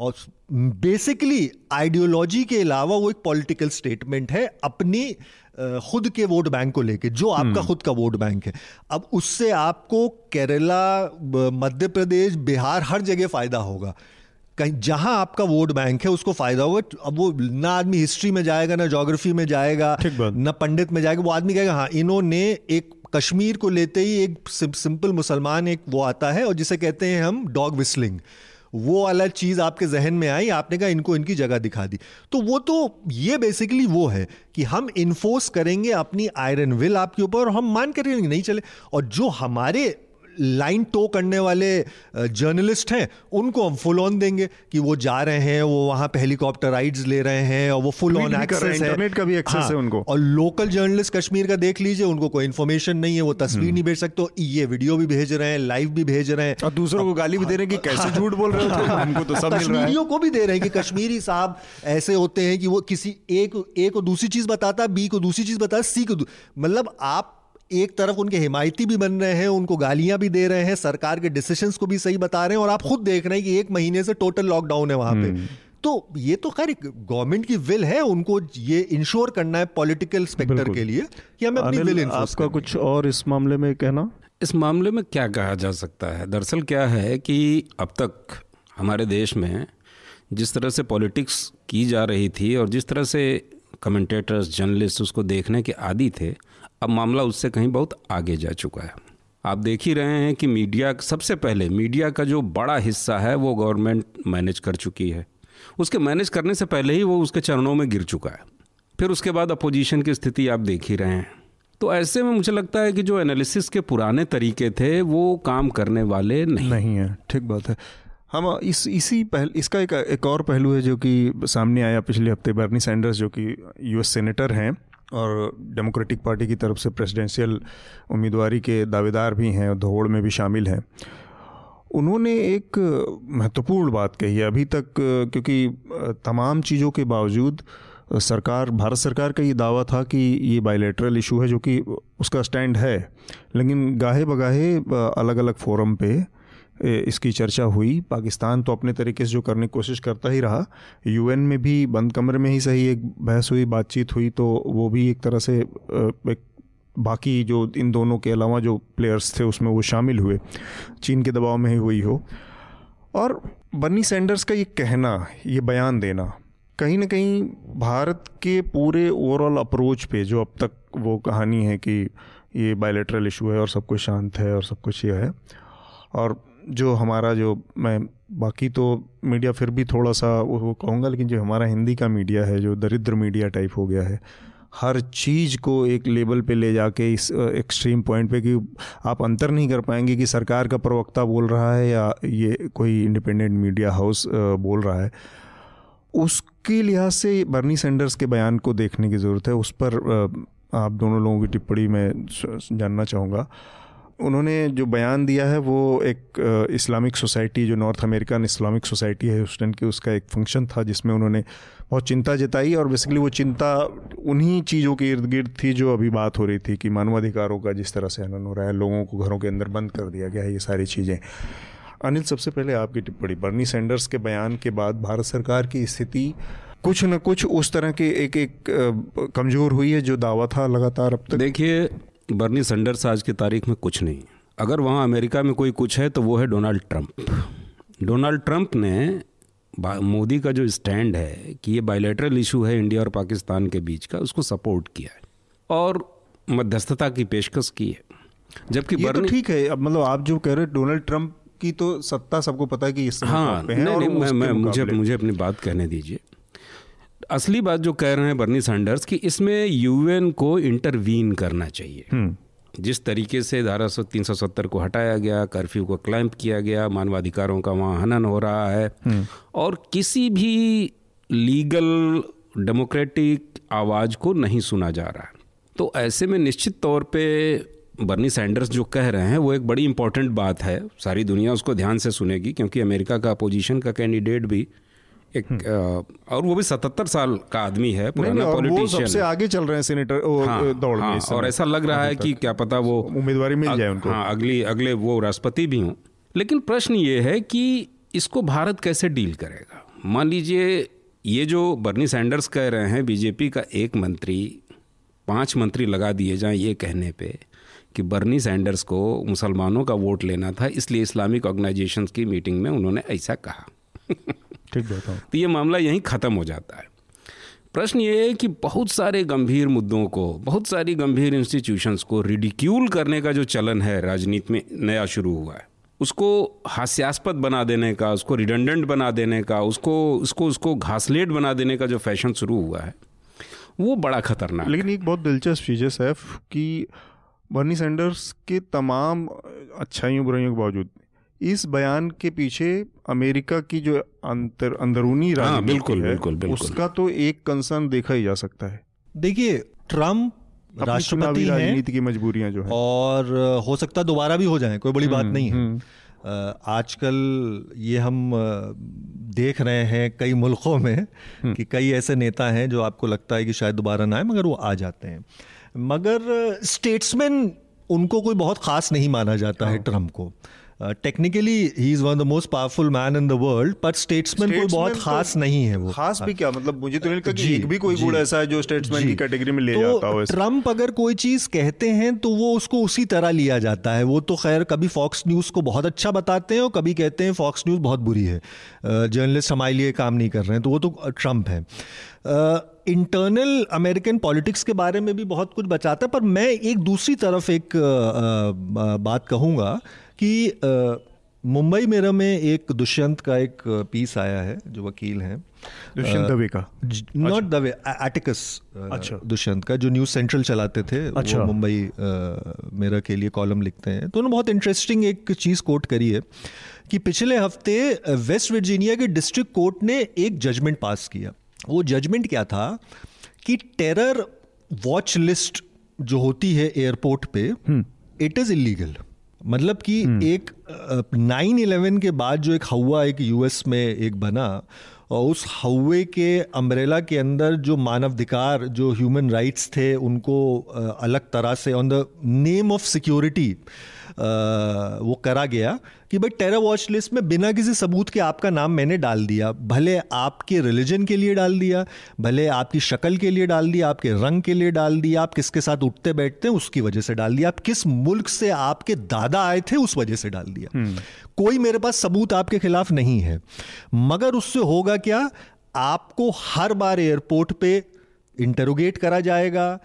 और बेसिकली आइडियोलॉजी के अलावा वो एक पॉलिटिकल स्टेटमेंट है अपनी खुद के वोट बैंक को लेके जो आपका हम्म। खुद का वोट बैंक है। अब उससे आपको केरला मध्य प्रदेश बिहार हर जगह फ़ायदा होगा। कहीं जहाँ आपका वोट बैंक है उसको फ़ायदा होगा अब वो ना आदमी हिस्ट्री में जाएगा ना जोग्राफी में जाएगा ना पंडित में जाएगा वो आदमी कहेगा हाँ इन्होंने एक कश्मीर को लेते ही एक सिंपल मुसलमान एक वो आता है और जिसे कहते हैं हम डॉग विस्लिंग वो वाला चीज़ आपके जहन में आई, आपने कहा इनको इनकी जगह दिखा दी। तो वो तो ये बेसिकली वो है कि हम इन्फोर्स करेंगे अपनी आयरन विल आपके ऊपर और हम मान करेंगे नहीं चले। और जो हमारे लाइन टो करने वाले जर्नलिस्ट हैं उनको हम फुल ऑन देंगे कि वो जा रहे हैं वो वहाँ पे हेलीकॉप्टर राइड्स ले रहे हैं और वो फुल ऑन एक्सेस है। इंटरनेट का भी एक्सेस हाँ, है उनको। और लोकल जर्नलिस्ट कश्मीर का देख लीजिए उनको कोई इन्फॉर्मेशन नहीं है वो तस्वीर हम्म। नहीं भेज सकते ये वीडियो भी भेज रहे हैं लाइव भी भेज रहे हैं। और दूसरों को गाली भी दे रहे हैं कि कैसे हाँ। झूठ बोल रहे हो उनको तो सब कश्मीरियों को भी दे रहे हैं कि कश्मीरी साहब ऐसे होते हैं कि वो किसी एक एक को दूसरी चीज़ बताता बी को दूसरी चीज़ बताता सी को मतलब आप एक तरफ़ उनके हिमायती भी बन रहे हैं उनको गालियाँ भी दे रहे हैं सरकार के डिसीजंस को भी सही बता रहे हैं और आप खुद देख रहे हैं कि एक महीने से टोटल लॉकडाउन है वहाँ पे। हम्म। तो ये तो खैर गवर्नमेंट की विल है उनको ये इंश्योर करना है पॉलिटिकल स्पेक्टर के लिए कि हमें अपनी विल आपका कुछ और इस मामले में कहना? इस मामले में क्या कहा जा सकता है? दरअसल क्या है कि अब तक हमारे देश में जिस तरह से पॉलिटिक्स की जा रही थी और जिस तरह से कमेंटेटर्स जर्नलिस्ट उसको देखने के आदि थे अब मामला उससे कहीं बहुत आगे जा चुका है। आप देख ही रहे हैं कि मीडिया, सबसे पहले मीडिया का जो बड़ा हिस्सा है, वो गवर्नमेंट मैनेज कर चुकी है। उसके मैनेज करने से पहले ही वो उसके चरणों में गिर चुका है। फिर उसके बाद अपोजिशन की स्थिति आप देख ही रहे हैं। तो ऐसे में मुझे लगता है कि जो एनालिसिस के पुराने तरीके थे, वो काम करने वाले नहीं। नहीं है, ठीक बात है। हम इस, इसी पहल, इसका एक एक और पहलू है जो कि सामने आया पिछले हफ़्ते, बर्नी सैंडर्स, जो कि यूएस सेनेटर हैं। और डेमोक्रेटिक पार्टी की तरफ़ से प्रेसिडेंशियल उम्मीदवारी के दावेदार भी हैं दौड़ में भी शामिल हैं। उन्होंने एक महत्वपूर्ण बात कही है। अभी तक, क्योंकि तमाम चीज़ों के बावजूद सरकार, भारत सरकार का ये दावा था कि ये बायलेटरल इशू है जो कि उसका स्टैंड है। लेकिन गाहे बगाहे अलग अलग फोरम पे इसकी चर्चा हुई। पाकिस्तान तो अपने तरीके से जो करने की कोशिश करता ही रहा। यूएन में भी बंद कमरे में ही सही एक बहस हुई, बातचीत हुई तो वो भी एक तरह से एक बाकी जो इन दोनों के अलावा जो प्लेयर्स थे उसमें वो शामिल हुए। चीन के दबाव में ही हुई हो। और बर्नी सैंडर्स का ये कहना, ये बयान देना, कहीं ना कहीं भारत के पूरे ओवरऑल अप्रोच पे जो अब तक वो कहानी है कि ये बायोलेटरल इशू है और सब कुछ शांत है और सब कुछ ये है। और जो हमारा जो मैं, बाकी तो मीडिया फिर भी थोड़ा सा वो कहूँगा, लेकिन जो हमारा हिंदी का मीडिया है, जो दरिद्र मीडिया टाइप हो गया है, हर चीज़ को एक लेवल पे ले जाके इस एक्सट्रीम पॉइंट पे कि आप अंतर नहीं कर पाएँगे कि सरकार का प्रवक्ता बोल रहा है या ये कोई इंडिपेंडेंट मीडिया हाउस बोल रहा है। उसके लिहाज से बर्नी सेंडर्स के बयान को देखने की ज़रूरत है। उस पर आप दोनों लोगों की टिप्पणी में जानना चाहूँगा। उन्होंने जो बयान दिया है, वो एक इस्लामिक सोसाइटी, जो नॉर्थ अमेरिकन इस्लामिक सोसाइटी है, ह्यूस्टन की, उसका एक फ़ंक्शन था, जिसमें उन्होंने बहुत चिंता जताई और बेसिकली वो चिंता उन्हीं चीज़ों के इर्द गिर्द थी, जो अभी बात हो रही थी कि मानवाधिकारों का जिस तरह से हनन हो रहा है, लोगों को घरों के अंदर बंद कर दिया गया है, ये सारी चीज़ें। अनिल, सबसे पहले आपकी टिप्पणी, बर्नी सैंडर्स के बयान के बाद भारत सरकार की स्थिति कुछ न कुछ उस तरह के एक एक कमज़ोर हुई है, जो दावा था लगातार अब तक? देखिए बर्नी सैंडर्स आज की तारीख में कुछ नहीं। अगर वहाँ अमेरिका में कोई कुछ है तो वो है डोनाल्ड ट्रंप। डोनाल्ड ट्रंप ने मोदी का जो स्टैंड है कि ये बायोलेटरल इशू है इंडिया और पाकिस्तान के बीच का उसको सपोर्ट किया है और मध्यस्थता की पेशकश की है। जबकि तो बर्नी तो ठीक है अब मतलब आप जो कह रहे हैं डोनाल्ड ट्रंप की तो सत्ता सबको पता है कि इस हाँ पे है नहीं, और नहीं, मैं, मैं मुझे मुझे अपनी बात कहने दीजिए। असली बात जो कह रहे हैं बर्नी सैंडर्स कि इसमें यूएन को इंटरवीन करना चाहिए हम्म। जिस तरीके से धारा सौ तीन सौ सत्तर को हटाया गया कर्फ्यू को क्लैंप किया गया मानवाधिकारों का वहाँ हनन हो रहा है हम्म। और किसी भी लीगल डेमोक्रेटिक आवाज़ को नहीं सुना जा रहा है तो ऐसे में निश्चित तौर पे बर्नी सैंडर्स जो कह रहे हैं वो एक बड़ी इंपॉर्टेंट बात है सारी दुनिया उसको ध्यान से सुनेगी क्योंकि अमेरिका का अपोजिशन का कैंडिडेट भी एक हम्म। और वो भी सतहत्तर साल का आदमी है पुराना पॉलिटिशियन सबसे आगे चल रहे हैं सेनेटर हाँ, दौड़ हाँ, में और ऐसा लग रहा है कि क्या पता वो उम्मीदवारी मिल जाए उनको। हाँ अगली अगले वो राष्ट्रपति भी हों। लेकिन प्रश्न ये है कि इसको भारत कैसे डील करेगा? मान लीजिए ये जो बर्नी सैंडर्स कह रहे हैं बीजेपी का एक मंत्री पाँच मंत्री लगा दिए जाएँ ये कहने पे कि बर्नी सैंडर्स को मुसलमानों का वोट लेना था इसलिए इस्लामिक ऑर्गेनाइजेशन की मीटिंग में उन्होंने ऐसा कहा। ठीक बात तो ये मामला यहीं ख़त्म हो जाता है। प्रश्न ये है कि बहुत सारे गंभीर मुद्दों को बहुत सारी गंभीर इंस्टीट्यूशंस को रिडिक्यूल करने का जो चलन है राजनीति में नया शुरू हुआ है। उसको हास्यास्पद बना देने का उसको रिडंडेंट बना देने का उसको उसको उसको घासलेट बना देने का जो फ़ैशन शुरू हुआ है वो बड़ा खतरनाक लेकिन एक बहुत दिलचस्प चीज़ है सैफ कि बर्नी सैंडर्स के तमाम अच्छाइयों बुराइयों के बावजूद इस बयान के पीछे अमेरिका की जो अंतर अंदरूनी हाँ, राजनीति बिल्कुल, है बिल्कुल, बिल्कुल। उसका तो एक कंसर्न देखा ही जा सकता है। देखिए ट्रंप राष्ट्रपति राजनीति की मजबूरियाँ जो है। और हो सकता है दोबारा भी हो जाए कोई बड़ी बात नहीं है। आजकल ये हम देख रहे हैं कई मुल्कों में कि कई ऐसे नेता हैं जो आपको लगता है कि शायद दोबारा ना आए मगर वो आ जाते हैं। मगर स्टेट्समैन उनको कोई बहुत खास नहीं माना जाता है ट्रंप को। Technically he is one the most powerful man in the world पर स्टेट्समैन कोई बहुत तो खास नहीं है वो। खास भी क्या? मतलब मुझे तो नहीं लगता कि एक भी कोई गुण ऐसा है जो स्टेट्समैन की कैटेगरी में ले तो जाता हो। ट्रंप अगर कोई चीज़ कहते हैं तो वो उसको उसी तरह लिया जाता है। वो तो खैर कभी फॉक्स न्यूज़ को बहुत अच्छा बताते हैं और कभी कहते हैं फॉक्स न्यूज़ बहुत बुरी है। जर्नलिस्ट हमारे लिए काम नहीं कर रहे हैं तो वो तो ट्रंप है। इंटरनल अमेरिकन पॉलिटिक्स के बारे में भी बहुत कुछ बचाता है पर मैं एक दूसरी तरफ़ एक अ, अ, बात कहूँगा। कि मुंबई मेरा में एक दुष्यंत का एक पीस आया है जो वकील हैं। दुष्यंत दवे का? नॉट द वे एटिकस अच्छा। दुष्यंत का जो न्यूज़ सेंट्रल चलाते थे अच्छा। वो मुंबई मेरा के लिए कॉलम लिखते हैं। तो उन्होंने बहुत इंटरेस्टिंग एक चीज़ कोट करी है कि पिछले हफ़्ते वेस्ट वर्जीनिया के डिस्ट्रिक्ट कोर्ट ने एक जजमेंट पास किया। वो जजमेंट क्या था कि टेरर वॉच लिस्ट जो होती है एयरपोर्ट पे इट इज़ इलीगल मतलब कि एक नाइन इलेवन के बाद जो एक हवा एक यूएस में एक बना और उस हवे के अम्ब्रेला के अंदर जो मानवाधिकार जो ह्यूमन राइट्स थे उनको अलग तरह से on the name of security वो करा गया कि भाई टेरर वॉच लिस्ट में बिना किसी सबूत के आपका नाम मैंने डाल दिया। भले आपके रिलीजन के लिए डाल दिया भले आपकी शक्ल के लिए डाल दिया आपके रंग के लिए डाल दिया आप किसके साथ उठते बैठते हैं उसकी वजह से डाल दिया। आप किस मुल्क से आपके दादा आए थे उस वजह से डाल दिया। कोई मेरे पास सबूत आपके खिलाफ नहीं है। मगर उससे होगा क्या? आपको हर बार एयरपोर्ट पे इंटरोगेट करा जाएगा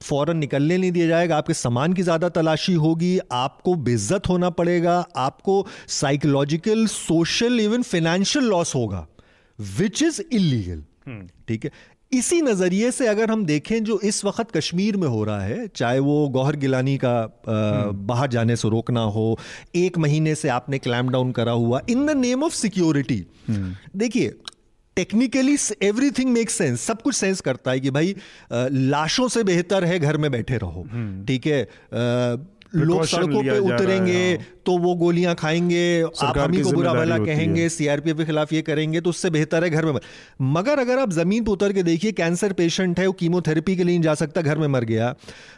फ़ौरन निकलने नहीं दिया जाएगा। आपके सामान की ज़्यादा तलाशी होगी आपको बेइज्जत होना पड़ेगा आपको psychological social even financial loss होगा विच इज़ इलीगल ठीक है? इसी नज़रिए से अगर हम देखें जो इस वक्त कश्मीर में हो रहा है चाहे वो गौहर गिलानी का अ, बाहर जाने से रोकना हो एक महीने से आपने क्लैम डाउन करा हुआ in the name of security देखिए टेक्निकली एवरीथिंग मेक सेंस सब कुछ सेंस करता है कि भाई लाशों से बेहतर है घर में बैठे रहो। ठीक है? लोग सड़कों पे उतरेंगे हाँ। तो वो गोलियाँ खाएँगे आप हम को बुरा भला कहेंगे सीआरपीएफ के खिलाफ ये करेंगे तो उससे बेहतर है घर में मर। मगर अगर आप ज़मीन पर उतर के देखिए कैंसर पेशेंट है वो कीमोथेरेपी के लिए नहीं जा सकता घर में मर गया।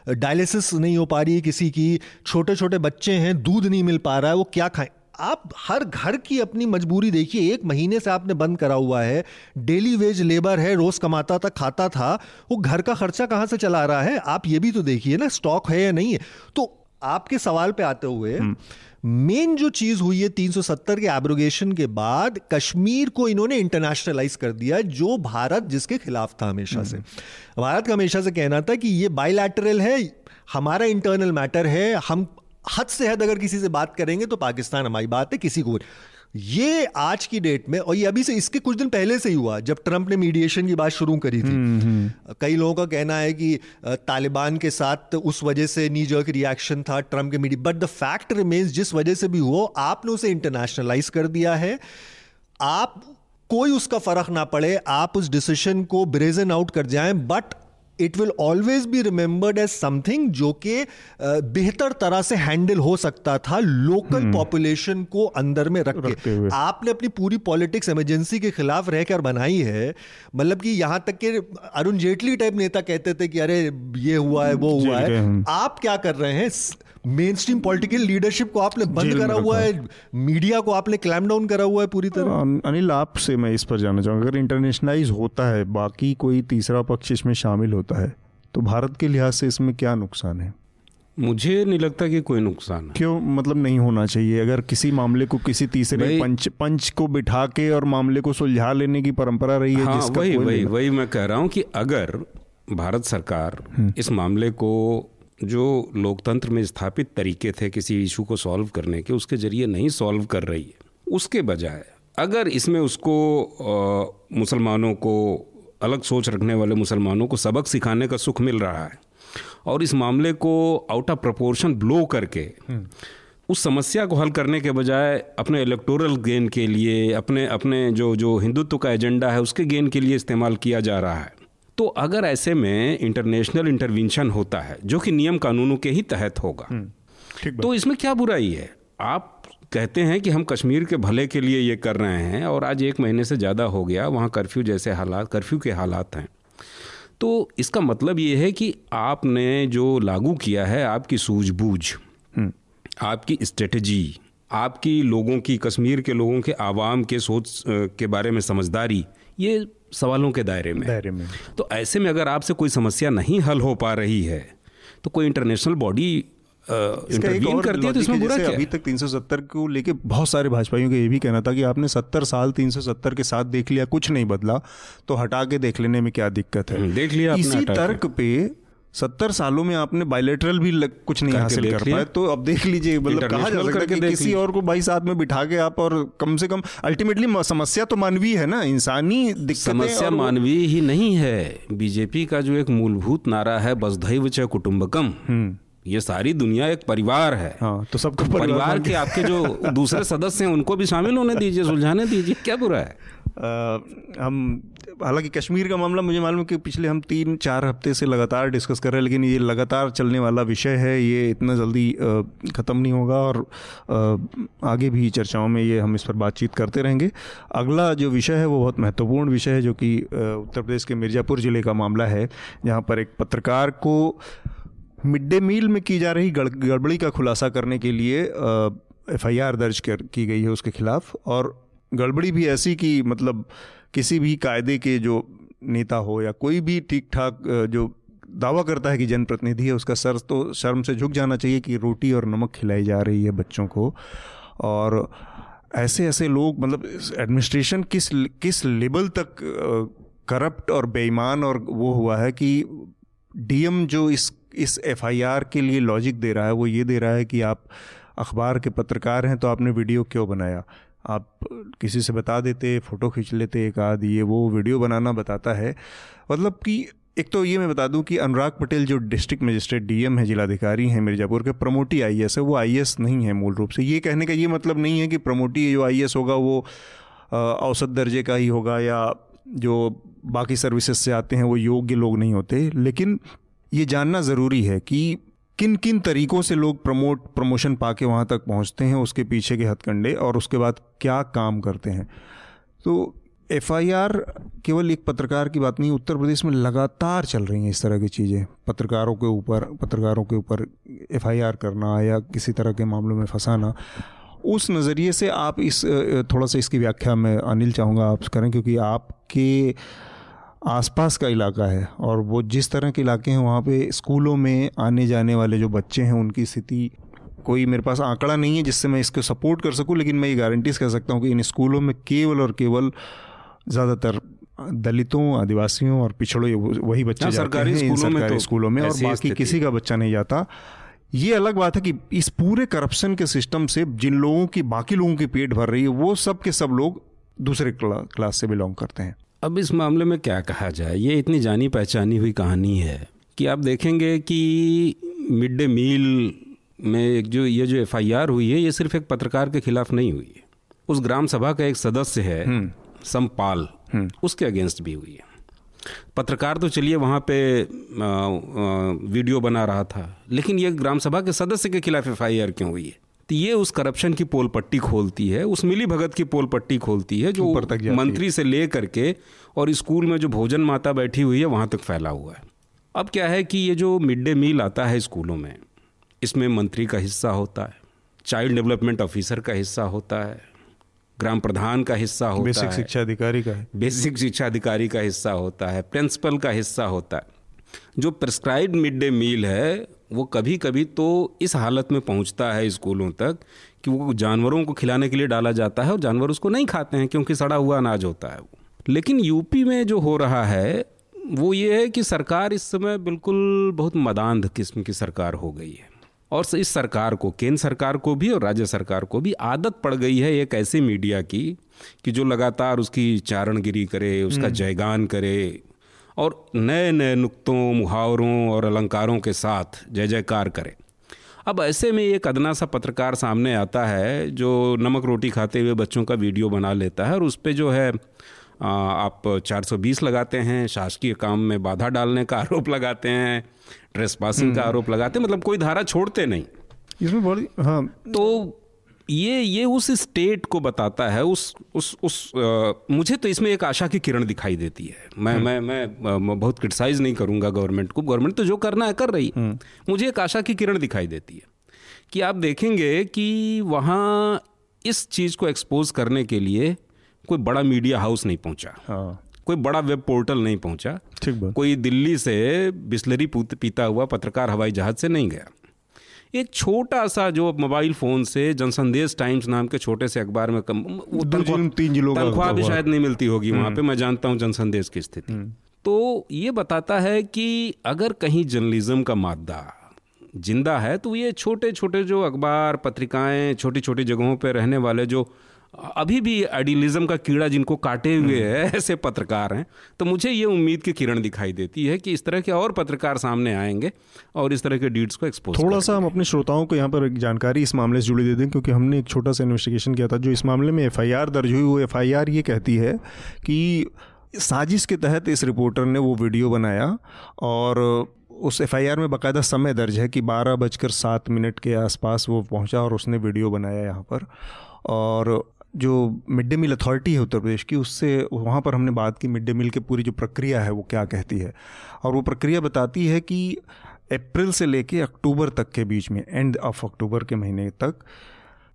डायलिसिस नहीं हो पा रही है किसी की छोटे छोटे बच्चे हैं दूध नहीं मिल पा रहा है वो क्या खाएँ? आप हर घर की अपनी मजबूरी देखिए एक महीने से आपने बंद करा हुआ है। डेली वेज लेबर है रोज कमाता था खाता था। वो घर का खर्चा कहाँ से चला रहा है? आप ये भी तो देखिए ना स्टॉक है या नहीं है? तो आपके सवाल पे आते हुए मेन जो चीज़ हुई है 370 के एब्रोगेशन के बाद कश्मीर को इन्होंने इंटरनेशनलाइज कर दिया जो भारत जिसके खिलाफ था हमेशा से। भारत का हमेशा से कहना था कि ये बायलैटरल है हमारा इंटरनल मैटर है हम हद से हद अगर किसी से बात करेंगे तो पाकिस्तान हमारी बात है किसी को ये आज की डेट में और ये अभी से इसके कुछ दिन पहले से ही हुआ जब ट्रंप ने मीडिएशन की बात शुरू करी थी। कई लोगों का कहना है कि तालिबान के साथ उस वजह से नी जर्क रिएक्शन था ट्रंप के media but the fact remains जिस वजह से भी हो आपने उसे इंटरनेशनलाइज कर दिया है। आप कोई उसका फ़र्क ना पड़े आप उस डिसीज़न को ब्रेजन आउट कर जाएँ but it will always be remembered as something जो कि बेहतर तरह से हैंडल हो सकता था लोकल पॉपुलेशन को अंदर में रख के। आपने अपनी पूरी पॉलिटिक्स इमरजेंसी के खिलाफ रहकर बनाई है मतलब कि यहाँ तक के अरुण जेटली टाइप नेता कहते थे कि अरे ये हुआ है वो हुआ है। आप क्या कर रहे हैं? मेन स्ट्रीम पॉलिटिकल लीडरशिप को आपने बंद करा हुआ है मीडिया को आपने क्लैम डाउन करा हुआ है पूरी तरह। अन- अनिल आपसे मैं इस पर जानना चाहूँगा अगर इंटरनेशनलाइज होता है बाकी कोई तीसरा पक्ष इसमें शामिल होता है तो भारत के लिहाज से इसमें क्या नुकसान है? मुझे नहीं लगता कि कोई नुकसान है। क्यों? मतलब नहीं होना चाहिए। अगर किसी मामले को किसी तीसरे पंच पंच को बिठा के और मामले को सुलझा लेने की परंपरा रही है हाँ जिसका वही वही वही मैं कह रहा हूँ कि अगर भारत सरकार इस मामले को जो लोकतंत्र में स्थापित तरीके थे किसी इशू को सॉल्व करने के उसके ज़रिए नहीं सॉल्व कर रही है उसके बजाय अगर इसमें उसको मुसलमानों को अलग सोच रखने वाले मुसलमानों को सबक सिखाने का सुख मिल रहा है। और इस मामले को आउट ऑफ़ प्रपोर्शन ब्लो करके उस समस्या को हल करने के बजाय अपने इलेक्टोरल गेन के लिए अपने अपने जो जो हिंदुत्व का एजेंडा है उसके गेन के लिए इस्तेमाल किया जा रहा है। तो अगर ऐसे में इंटरनेशनल इंटरवेंशन होता है जो कि नियम कानूनों के ही तहत होगा हम्म, तो इसमें क्या बुराई है? आप कहते हैं कि हम कश्मीर के भले के लिए ये कर रहे हैं और आज एक महीने से ज़्यादा हो गया वहाँ कर्फ्यू जैसे हालात कर्फ्यू के हालात हैं। तो इसका मतलब ये है कि आपने जो लागू किया है आपकी सूझबूझ हम्म। आपकी स्ट्रेटजी आपकी लोगों की कश्मीर के लोगों के आवाम के सोच के बारे में समझदारी ये सवालों के दायरे में। दायरे में। तो ऐसे में अगर आपसे कोई समस्या नहीं हल हो पा रही है तो कोई इंटरनेशनल बॉडी इंटरवीन करती है तो इसमें बुरा क्या। अभी तक 370 को लेके बहुत सारे भाजपाइयों का ये भी कहना था कि आपने 70 साल 370 के साथ देख लिया कुछ नहीं बदला तो हटा के देख लेने में क्या दिक्कत है? हम्म, देख लिया इसी तर्क पे सत्तर सालों में आपने बायोलेटरल भी लग, कुछ नहीं हासिल कर पाए तो अब देख लीजिए मतलब कहा जा सकता है कि किसी और को भाई साथ में बिठा के आप और कम से कम अल्टीमेटली समस्या तो मानवीय है ना इंसानी दिक्कत समस्या मानवीय ही नहीं है। बीजेपी का जो एक मूलभूत नारा है बसधैव च कुटुंबकम। हम्म। ये सारी दुनिया एक परिवार है। हाँ, तो सबको परिवार, परिवार के आपके जो दूसरे सदस्य हैं उनको भी शामिल होने दीजिए सुलझाने दीजिए क्या बुरा है? आ, हम हालाँकि कश्मीर का मामला मुझे मालूम है कि पिछले हम तीन चार हफ़्ते से लगातार डिस्कस कर रहे हैं लेकिन ये लगातार चलने वाला विषय है ये इतना जल्दी ख़त्म नहीं होगा और आ, आगे भी चर्चाओं में ये हम इस पर बातचीत करते रहेंगे। अगला जो विषय है वो बहुत महत्वपूर्ण विषय है जो कि उत्तर प्रदेश के मिर्ज़ापुर ज़िले का मामला है जहाँ पर एक पत्रकार को मिड डे मील में की जा रही गड़बड़ी का खुलासा करने के लिए एफ़ आई आर दर्ज कर, की गई है उसके खिलाफ। और गड़बड़ी भी ऐसी कि मतलब किसी भी कायदे के जो नेता हो या कोई भी ठीक ठाक जो दावा करता है कि जनप्रतिनिधि है, उसका सर तो शर्म से झुक जाना चाहिए कि रोटी और नमक खिलाई जा रही है बच्चों को। और ऐसे ऐसे लोग मतलब एडमिनिस्ट्रेशन किस किस लेवल तक करप्ट और बेईमान और वो हुआ है कि डीएम जो इस इस एफआईआर के लिए लॉजिक दे रहा है, वो ये दे रहा है कि आप अखबार के पत्रकार हैं तो आपने वीडियो क्यों बनाया? आप किसी से बता देते फ़ोटो खींच लेते, एक आध ये वो वीडियो बनाना बताता है। मतलब कि एक तो ये मैं बता दूँ कि अनुराग पटेल जो डिस्ट्रिक्ट मजिस्ट्रेट डीएम है, जिलाधिकारी हैं मिर्ज़ापुर के, प्रमोटी आईएएस है, वो आईएएस नहीं है मूल रूप से। ये कहने का ये मतलब नहीं है कि प्रमोटी जो आईएएस होगा, वो औसत दर्जे का ही होगा, या जो बाकी सर्विसेज़ से आते हैं, वो योग्य लोग नहीं होते। लेकिन ये जानना ज़रूरी है कि किन किन तरीकों से लोग प्रमोट, प्रमोशन पा के वहाँ तक पहुँचते हैं, उसके पीछे के हथकंडे और उसके बाद क्या काम करते हैं। तो एफआईआर केवल एक पत्रकार की बात नहीं, उत्तर प्रदेश में लगातार चल रही हैं इस तरह की चीज़ें। पत्रकारों के ऊपर, पत्रकारों के ऊपर एफआईआर करना या किसी तरह के मामलों में फंसाना, उस नज़रिए से आप इस, थोड़ा सा इसकी व्याख्या में अनिल चाहूँगा आप करें, क्योंकि आपके आसपास का इलाका है और वो जिस तरह के इलाके हैं वहाँ पे स्कूलों में आने जाने वाले जो बच्चे हैं उनकी स्थिति कोई मेरे पास आंकड़ा नहीं है जिससे मैं इसको सपोर्ट कर सकूँ लेकिन मैं ये गारंटीज कह सकता हूँ कि इन स्कूलों में केवल और केवल ज़्यादातर दलितों आदिवासियों और पिछड़ों वही बच्चे हाँ, जाते हैं इन सरकारी तो स्कूलों में और बाकी किसी का बच्चा नहीं जाता। ये अलग बात है कि इस पूरे करप्शन के सिस्टम से जिन लोगों की बाकी लोगों की पेट भर रही है वो सब के सब लोग दूसरे क्लास से बिलोंग करते हैं। अब इस मामले में क्या कहा जाए ये इतनी जानी पहचानी हुई कहानी है कि आप देखेंगे कि मिड डे मील में एक जो ये जो एफआईआर हुई है ये सिर्फ़ एक पत्रकार के खिलाफ नहीं हुई है उस ग्राम सभा का एक सदस्य है हम्म। समपाल हम्म। उसके अगेंस्ट भी हुई है पत्रकार तो चलिए वहाँ पे आ, आ, वीडियो बना रहा था लेकिन ये ग्राम सभा के सदस्य के खिलाफ एफआईआर क्यों हुई है तो ये उस करप्शन की पोल पट्टी खोलती है उस मिली भगत की पोल पट्टी खोलती है जो तक मंत्री से ले करके और स्कूल में जो भोजन माता बैठी हुई है वहाँ तक फैला हुआ है। अब क्या है कि ये जो मिड डे मील आता है स्कूलों में इसमें मंत्री का हिस्सा होता है चाइल्ड डेवलपमेंट ऑफिसर का हिस्सा होता है ग्राम प्रधान का हिस्सा होता बेसिक है बेसिक शिक्षा अधिकारी का बेसिक शिक्षा अधिकारी का हिस्सा होता है प्रिंसिपल का हिस्सा होता है। जो प्रिस्क्राइब मिड डे मील है वो कभी कभी तो इस हालत में पहुँचता है स्कूलों तक कि वो जानवरों को खिलाने के लिए डाला जाता है और जानवर उसको नहीं खाते हैं क्योंकि सड़ा हुआ अनाज होता है वो लेकिन यूपी में जो हो रहा है वो ये है कि सरकार इस समय बिल्कुल बहुत मदांध किस्म की सरकार हो गई है और इस सरकार को केंद्र सरकार को भी और राज्य सरकार को भी आदत पड़ गई है एक ऐसी मीडिया की कि जो लगातार उसकी चारणगिरी करे उसका हम्म। जयगान करे और नए नए नुक्तों मुहावरों और अलंकारों के साथ जय जयकार करें। अब ऐसे में एक अदना सा पत्रकार सामने आता है जो नमक रोटी खाते हुए बच्चों का वीडियो बना लेता है और उस पर जो है आप 420 लगाते हैं शासकीय काम में बाधा डालने का आरोप लगाते हैं ट्रेस पासिंग का हम्म। आरोप लगाते हैं मतलब कोई धारा छोड़ते नहीं। इसमें बड़ी हाँ। तो ये ये उस स्टेट को बताता है उस उस उस आ, मुझे तो इसमें एक आशा की किरण दिखाई देती है। मैं हम्म। मैं मैं, बहुत क्रिटिसाइज नहीं करूँगा गवर्नमेंट को। गवर्नमेंट तो जो करना है कर रही हम्म। मुझे एक आशा की किरण दिखाई देती है कि आप देखेंगे कि वहाँ इस चीज़ को एक्सपोज करने के लिए कोई बड़ा मीडिया हाउस नहीं पहुँचा। हाँ। कोई बड़ा वेब पोर्टल नहीं पहुँचा। ठीक कोई दिल्ली से बिस्लरी पीता हुआ पत्रकार हवाई जहाज़ से नहीं गया। एक छोटा सा जो मोबाइल फ़ोन से जनसंदेश टाइम्स नाम के छोटे से अखबार में कम तनख्वाह भी शायद नहीं मिलती होगी वहाँ पे हम्म। मैं जानता हूँ जनसंदेश की स्थिति हम्म। तो ये बताता है कि अगर कहीं जर्नलिज्म का मादा ज़िंदा है तो ये छोटे छोटे जो अखबार पत्रिकाएँ छोटी छोटी जगहों पर रहने वाले जो अभी भी आइडियलिज्म का कीड़ा जिनको काटे हुए हम्म। है ऐसे पत्रकार हैं तो मुझे ये उम्मीद की किरण दिखाई देती है कि इस तरह के और पत्रकार सामने आएँगे और इस तरह के डीड्स को एक्सपोज थोड़ा सा हम अपने श्रोताओं को यहाँ पर एक जानकारी इस मामले से जुड़ी दे दें क्योंकि हमने एक छोटा सा इन्वेस्टिगेशन किया था जो इस मामले में एफआईआर दर्ज हुई वो एफ़ ये कहती है कि साजिश के तहत इस रिपोर्टर ने वो वीडियो बनाया और उस एफआईआर में बाकायदा समय दर्ज है कि बारह बजकर सात मिनट के आसपास वो पहुँचा और उसने वीडियो बनाया यहाँ पर और जो मिड डे मील अथॉरिटी है उत्तर प्रदेश की, उससे वहाँ पर हमने बात की मिड डे मील की पूरी जो प्रक्रिया है, वो क्या कहती है। और वो प्रक्रिया बताती है कि अप्रैल से लेके अक्टूबर तक के बीच में एंड ऑफ़ अक्टूबर के महीने तक,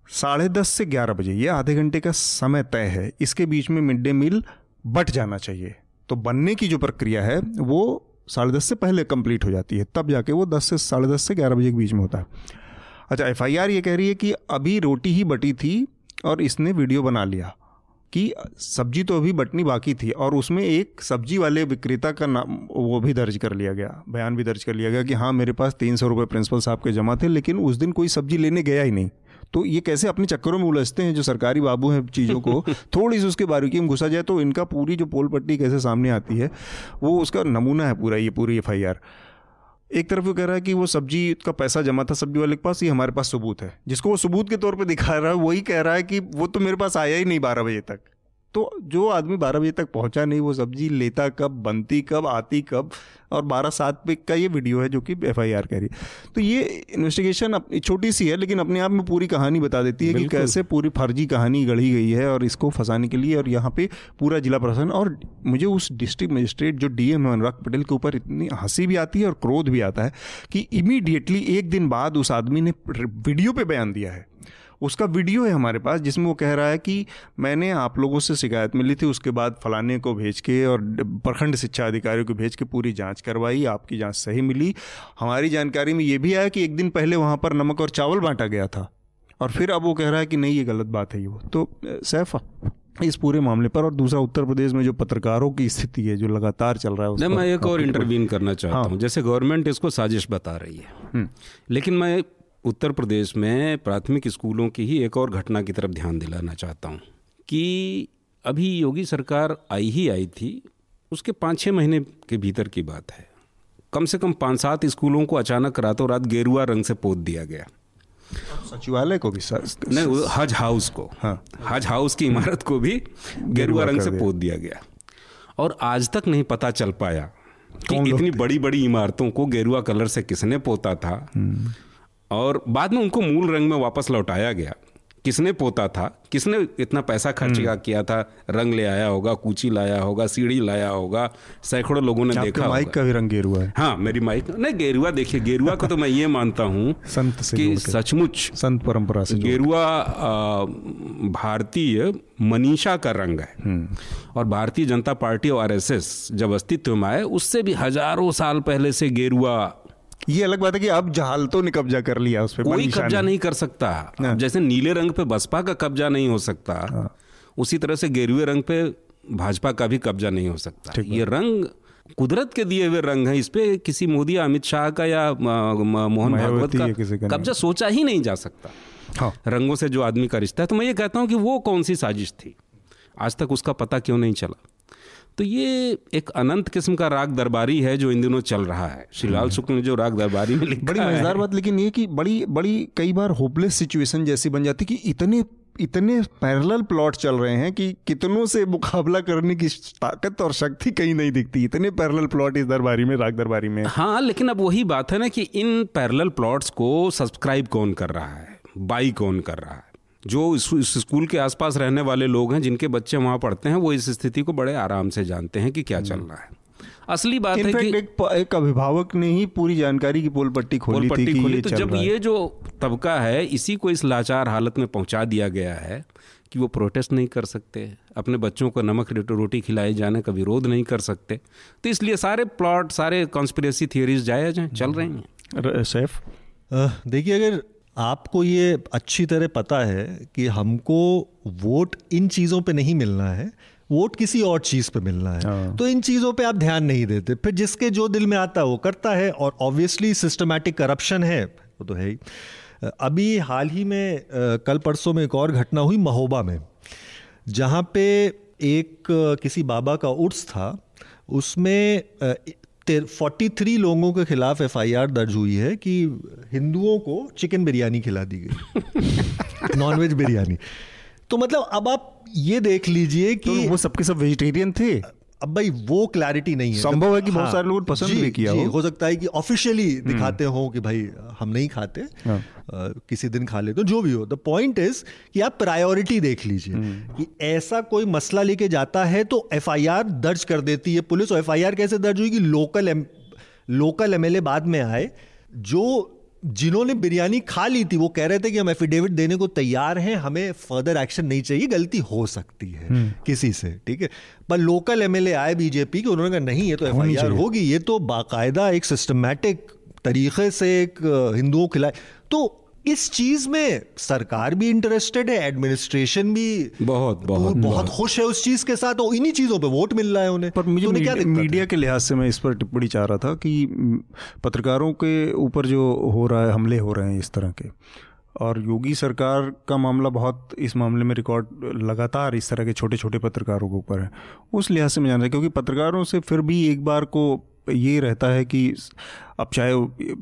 साढ़े दस से ग्यारह बजे, ये आधे घंटे का समय तय है, इसके बीच में मिड डे मील बट जाना चाहिए। तो बनने की जो प्रक्रिया है, वो साढ़े दस से पहले कंप्लीट हो जाती है, तब जाके वो दस से, साढ़े दस से ग्यारह बजे के बीच में होता है। अच्छा एफआईआर ये कह रही है कि अभी रोटी ही बटी थी और इसने वीडियो बना लिया कि सब्ज़ी तो अभी बटनी बाकी थी और उसमें एक सब्ज़ी वाले विक्रेता का नाम वो भी दर्ज कर लिया गया बयान भी दर्ज कर लिया गया कि हाँ मेरे पास तीन सौ रुपये प्रिंसिपल साहब के जमा थे लेकिन उस दिन कोई सब्ज़ी लेने गया ही नहीं। तो ये कैसे अपने चक्करों में उलझते हैं जो सरकारी बाबू हैं चीज़ों को? थोड़ी सी उसके बारीकी में घुसा जाए तो इनका पूरी जो पोल पट्टी कैसे सामने आती है वो उसका नमूना है पूरा ये पूरी एफआईआर। एक तरफ़ वो कह रहा है कि वो सब्ज़ी का पैसा जमा था सब्ज़ी वाले के पास, ये हमारे पास सबूत है। जिसको वो सबूत के तौर पर दिखा रहा है, वही कह रहा है कि वो तो मेरे पास आया ही नहीं बारह बजे तक। तो जो आदमी बारह बजे तक पहुँचा नहीं वो सब्ज़ी लेता कब बनती कब आती कब और बारह सात पे का ये वीडियो है जो कि एफ़ आई आर कह रही है। तो ये इन्वेस्टिगेशन छोटी सी है लेकिन अपने आप में पूरी कहानी बता देती है कि कैसे पूरी फर्जी कहानी गढ़ी गई है और इसको फंसाने के लिए और यहाँ पे पूरा जिला प्रशासन और मुझे उस डिस्ट्रिक्ट मजिस्ट्रेट जो डी एम अनुराग पटेल के ऊपर इतनी हँसी भी आती है और क्रोध भी आता है कि इमीडिएटली एक दिन बाद उस आदमी ने वीडियो पे बयान दिया है। उसका वीडियो है हमारे पास जिसमें वो कह रहा है कि मैंने आप लोगों से शिकायत मिली थी उसके बाद फलाने को भेज के और प्रखंड शिक्षा अधिकारियों को भेज के पूरी जाँच करवाई आपकी जाँच सही मिली। हमारी जानकारी में ये भी आया कि एक दिन पहले वहाँ पर नमक और चावल बांटा गया था। और फिर अब वो कह रहा है कि नहीं ये गलत बात है ये वो। तो सैफ इस पूरे मामले पर और दूसरा उत्तर प्रदेश में जो पत्रकारों की स्थिति है जो लगातार चल रहा है मैं एक और इंटरवीन करना चाहता हाँ। हूँ। जैसे गवर्नमेंट इसको साजिश बता रही है। हम्म। लेकिन मैं उत्तर प्रदेश में प्राथमिक स्कूलों की ही एक और घटना की तरफ़ ध्यान दिलाना चाहता हूँ कि अभी योगी सरकार आई ही आई थी उसके पाँच छः महीने के भीतर की बात है। कम से कम पाँच सात स्कूलों को अचानक रातों रात गेरुआ रंग से पोत दिया गया। सचिवालय को भी सर नहीं हज हाउस को। हाँ। हज हाउस की इमारत को भी गेरुआ रंग से पोत दिया गया। और आज तक नहीं पता चल पाया कि इतनी बड़ी बड़ी इमारतों को गेरुआ कलर से किसने पोता था। हम्म। और बाद में उनको मूल रंग में वापस लौटाया गया। किसने पोता था? किसने इतना पैसा खर्च हम्म। किया था? रंग ले आया होगा कूची लाया होगा सीढ़ी लाया होगा सैकड़ों लोगों ने देखा माइक का भी रंग गेरुआ है। हाँ मेरी माइक। नहीं गेरुआ देखिए गेरुआ को तो मैं ये मानता हूँ संत से कि सचमुच संत परंपरा से गेरुआ भारतीय मनीषा का रंग है। हम्म। और भारतीय जनता पार्टी और आरएसएस जब अस्तित्व में आए उससे भी हज़ारों साल पहले से गेरुआ ये अलग बात है कि अब जहालतों ने कब्जा कर लिया उस पर कोई कब्जा नहीं कर सकता। हाँ। जैसे नीले रंग पे बसपा का कब्जा नहीं हो सकता हाँ। उसी तरह से गेरुए रंग पे भाजपा का भी कब्जा नहीं हो सकता। ये रंग कुदरत के दिए हुए रंग है इस पे किसी मोदी अमित शाह का या मोहन भागवत का कब्जा सोचा ही नहीं जा सकता। हाँ। रंगों से जो आदमी का रिश्ता है तो मैं ये कहता हूँ कि वो कौन सी साजिश थी? आज तक उसका पता क्यों नहीं चला? तो ये एक अनंत किस्म का राग दरबारी है जो इन दिनों चल रहा है। श्रीलाल हम्म। शुक्ल ने जो राग दरबारी में लिखा बड़ी मज़ेदार बात लेकिन ये कि बड़ी बड़ी कई बार होपलेस सिचुएशन जैसी बन जाती कि इतने इतने पैरेलल प्लॉट चल रहे हैं कि कितनों से मुकाबला करने की ताकत और शक्ति कहीं नहीं दिखती। इतने पैरेलल प्लॉट इस दरबारी में राग दरबारी में। हाँ लेकिन अब वही बात है ना कि इन पैरेलल प्लॉट्स को सब्सक्राइब कौन कर रहा है? बाई कौन कर रहा है? जो इस स्कूल के आसपास रहने वाले लोग हैं जिनके बच्चे वहाँ पढ़ते हैं वो इस स्थिति को बड़े आराम से जानते हैं कि क्या चल रहा है। असली बात है कि एक, एक अभिभावक ने ही पूरी जानकारी की पोल पट्टी खोली पोल पट्टी थी खोली। तो जब ये जो तबका है इसी को इस लाचार हालत में पहुँचा दिया गया है कि वो प्रोटेस्ट नहीं कर सकते अपने बच्चों को नमक रोटी खिलाए जाने का विरोध नहीं कर सकते। तो इसलिए सारे प्लॉट सारे कॉन्स्पिरेसी थियोरीज जायज़ हैं चल रहे हैं। सैफ? देखिए अगर आपको ये अच्छी तरह पता है कि हमको वोट इन चीज़ों पे नहीं मिलना है वोट किसी और चीज़ पे मिलना है। हाँ। तो इन चीज़ों पे आप ध्यान नहीं देते। फिर जिसके जो दिल में आता है वो करता है और ऑब्वियसली सिस्टमैटिक करप्शन है वो तो है ही। अभी हाल ही में कल परसों में एक और घटना हुई महोबा में जहाँ पे एक किसी बाबा का उर्स था उसमें फोर्टी थ्री लोगों के खिलाफ एफआईआर दर्ज हुई है कि हिंदुओं को चिकन बिरयानी खिला दी गई। नॉनवेज बिरयानी। तो मतलब अब आप ये देख लीजिए कि तो वो सबके सब वेजिटेरियन थे? अब भाई वो क्लैरिटी नहीं है संभव है कि हाँ, बहुत सारे लोग पसंद भी किया हो हो सकता है कि ऑफिशियली हम्म। दिखाते हो कि भाई हम नहीं खाते हाँ. आ, किसी दिन खा लेते तो जो भी हो द पॉइंट इज़ कि आप प्रायोरिटी देख लीजिए हम्म। कि ऐसा कोई मसला लेके जाता है तो एफआईआर दर्ज कर देती है पुलिस और एफआईआर कैसे दर्ज हुई कि लोकल एम, लोकल एमएलए बाद में आए जो जिन्होंने बिरयानी खा ली थी वो कह रहे थे कि हम एफिडेविट देने को तैयार हैं हमें फर्दर एक्शन नहीं चाहिए गलती हो सकती है हम्म। किसी से ठीक है पर लोकल एमएलए आए बीजेपी के उन्होंने कहा नहीं ये तो एफआईआर होगी ये तो बाकायदा एक सिस्टमेटिक तरीके से एक हिंदुओं खिलाए तो इस चीज़ में सरकार भी इंटरेस्टेड है एडमिनिस्ट्रेशन भी बहुत बहुत बहुत खुश है उस चीज़ के साथ और इन्हीं चीज़ों पे वोट मिल रहा है उन्हें। पर मुझे तो मीडिया, क्या मीडिया के लिहाज से मैं इस पर टिप्पणी चाह रहा था कि पत्रकारों के ऊपर जो हो रहा है हमले हो रहे हैं इस तरह के और योगी सरकार का मामला बहुत इस मामले में रिकॉर्ड लगातार इस तरह के छोटे छोटे पत्रकारों के ऊपर है। उस लिहाज से मैं जान रहा क्योंकि पत्रकारों से फिर भी एक बार को ये रहता है कि अब चाहे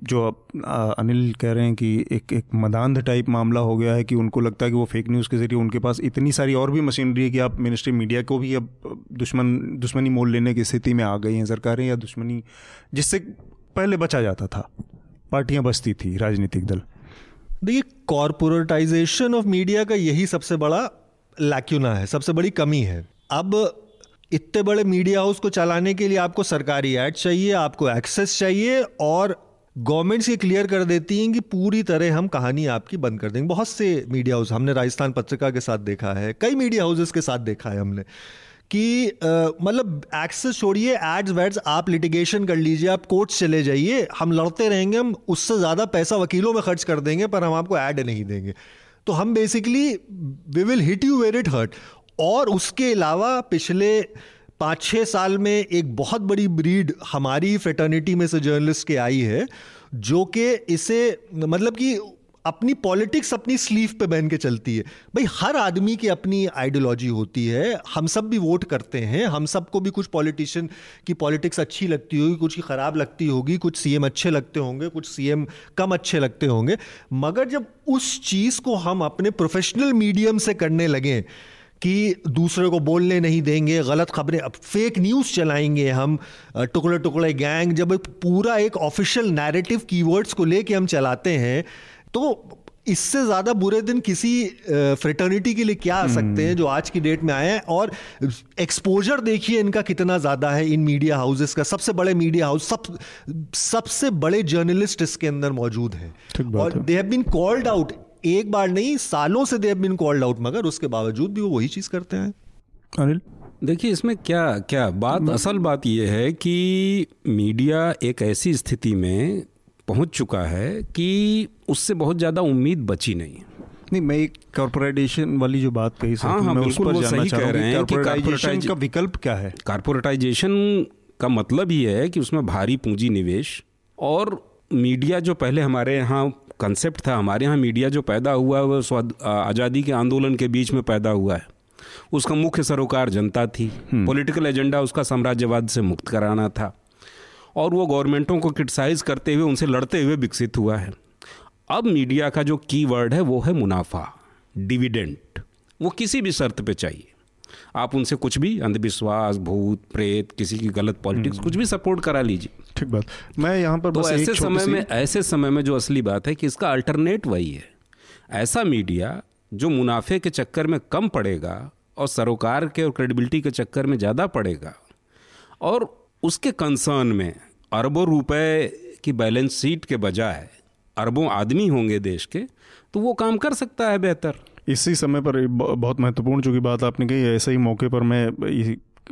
जो अब अनिल कह रहे हैं कि एक एक मदानध टाइप मामला हो गया है कि उनको लगता है कि वो फेक न्यूज़ के ज़रिए उनके पास इतनी सारी और भी मशीनरी है कि आप मिनिस्ट्री मीडिया को भी अब दुश्मन, दुश्मनी मोल लेने की स्थिति में आ गई हैं, सरकारें या दुश्मनी, जिससे पहले बचा जाता था। पार्टियाँ बचती थी राजनीतिक दल। देखिए कॉरपोरेटाइजेशन ऑफ़ मीडिया का यही सबसे बड़ा लैक्यूना है, सबसे बड़ी कमी है। अब इतने बड़े मीडिया हाउस को चलाने के लिए आपको सरकारी ऐड चाहिए, आपको एक्सेस चाहिए और गवर्नमेंट्स ये क्लियर कर देती हैं कि पूरी तरह हम कहानी आपकी बंद कर देंगे। बहुत से मीडिया हाउस हमने राजस्थान पत्रिका के साथ देखा है, कई मीडिया हाउसेस के साथ देखा है हमने कि मतलब एक्सेस छोड़िए एड्स वेड्स आप लिटिगेशन कर लीजिए, आप कोर्ट्स चले जाइए, हम लड़ते रहेंगे, हम उससे ज़्यादा पैसा वकीलों में खर्च कर देंगे, पर हम आपको ऐड नहीं देंगे। तो हम basically we will hit you where it hurt और उसके अलावा पिछले पाँच छः साल में एक बहुत बड़ी ब्रीड हमारी फेटर्निटी में से जर्नलिस्ट के आई है, जो कि इसे मतलब कि अपनी पॉलिटिक्स अपनी स्लीव पे बहन के चलती है। भाई, हर आदमी की अपनी आइडियोलॉजी होती है। हम सब भी वोट करते हैं। हम सबको भी कुछ पॉलिटिशियन की पॉलिटिक्स अच्छी लगती होगी, कुछ की ख़राब लगती होगी, कुछ सीएम अच्छे लगते होंगे, कुछ सीएम कम अच्छे लगते होंगे। मगर जब उस चीज़ को हम अपने प्रोफेशनल मीडियम से करने लगें कि दूसरे को बोलने नहीं देंगे गलत खबरें अब फेक न्यूज़ चलाएँगे हम टुकड़े टुकड़े गैंग जब एक पूरा एक ऑफिशियल नैरेटिव कीवर्ड्स को लेके हम चलाते हैं तो इससे ज़्यादा बुरे दिन किसी फ्रेटर्निटी के लिए क्या आ सकते हैं जो आज की डेट में आए हैं? और एक्सपोजर देखिए इनका कितना ज़्यादा है इन मीडिया हाउसेस का। सबसे बड़े मीडिया हाउस सब सबसे बड़े जर्नलिस्ट इसके अंदर मौजूद हैं। और they have been called out एक बार नहीं सालों से देव बिन कॉल्ड आउट मगर उसके बावजूद भी वो वही चीज़ करते हैं। अनिल? देखिए इसमें क्या क्या बात असल बात यह है कि मीडिया एक ऐसी स्थिति में पहुँच चुका है कि उससे बहुत ज़्यादा उम्मीद बची नहीं नहीं मैं एक कॉर्पोरेटाइजेशन वाली जो बात कही हाँ हाँ मैं बिल्कुल वो सही कह रहे हैं कि कॉर्पोरेटाइजेशन का विकल्प क्या है? कॉर्पोरेटाइजेशन का मतलब ही है कि उसमें भारी पूंजी निवेश और मीडिया जो पहले हमारे यहाँ कंसेप्ट था हमारे यहाँ मीडिया जो पैदा हुआ है वो आज़ादी के आंदोलन के बीच में पैदा हुआ है। उसका मुख्य सरोकार जनता थी। पॉलिटिकल एजेंडा उसका साम्राज्यवाद से मुक्त कराना था। और वो गवर्नमेंटों को क्रिटिसाइज करते हुए उनसे लड़ते हुए विकसित हुआ है। अब मीडिया का जो की वर्ड है वो है मुनाफा डिविडेंट वो किसी भी शर्त पे चाहिए। आप उनसे कुछ भी अंधविश्वास भूत प्रेत किसी की गलत पॉलिटिक्स हम्म। कुछ भी सपोर्ट करा लीजिए। ठीक बात। मैं यहाँ पर तो बस ऐसे समय में ऐसे समय में जो असली बात है कि इसका अल्टरनेट वही है। ऐसा मीडिया जो मुनाफे के चक्कर में कम पड़ेगा और सरोकार के और क्रेडिबिलिटी के चक्कर में ज़्यादा पड़ेगा और उसके कंसर्न में अरबों रुपए की बैलेंस शीट के बजाय अरबों आदमी होंगे देश के तो वो काम कर सकता है बेहतर। इसी समय पर बहुत महत्वपूर्ण चूँकि बात आपने कही ऐसे ही मौके पर मैं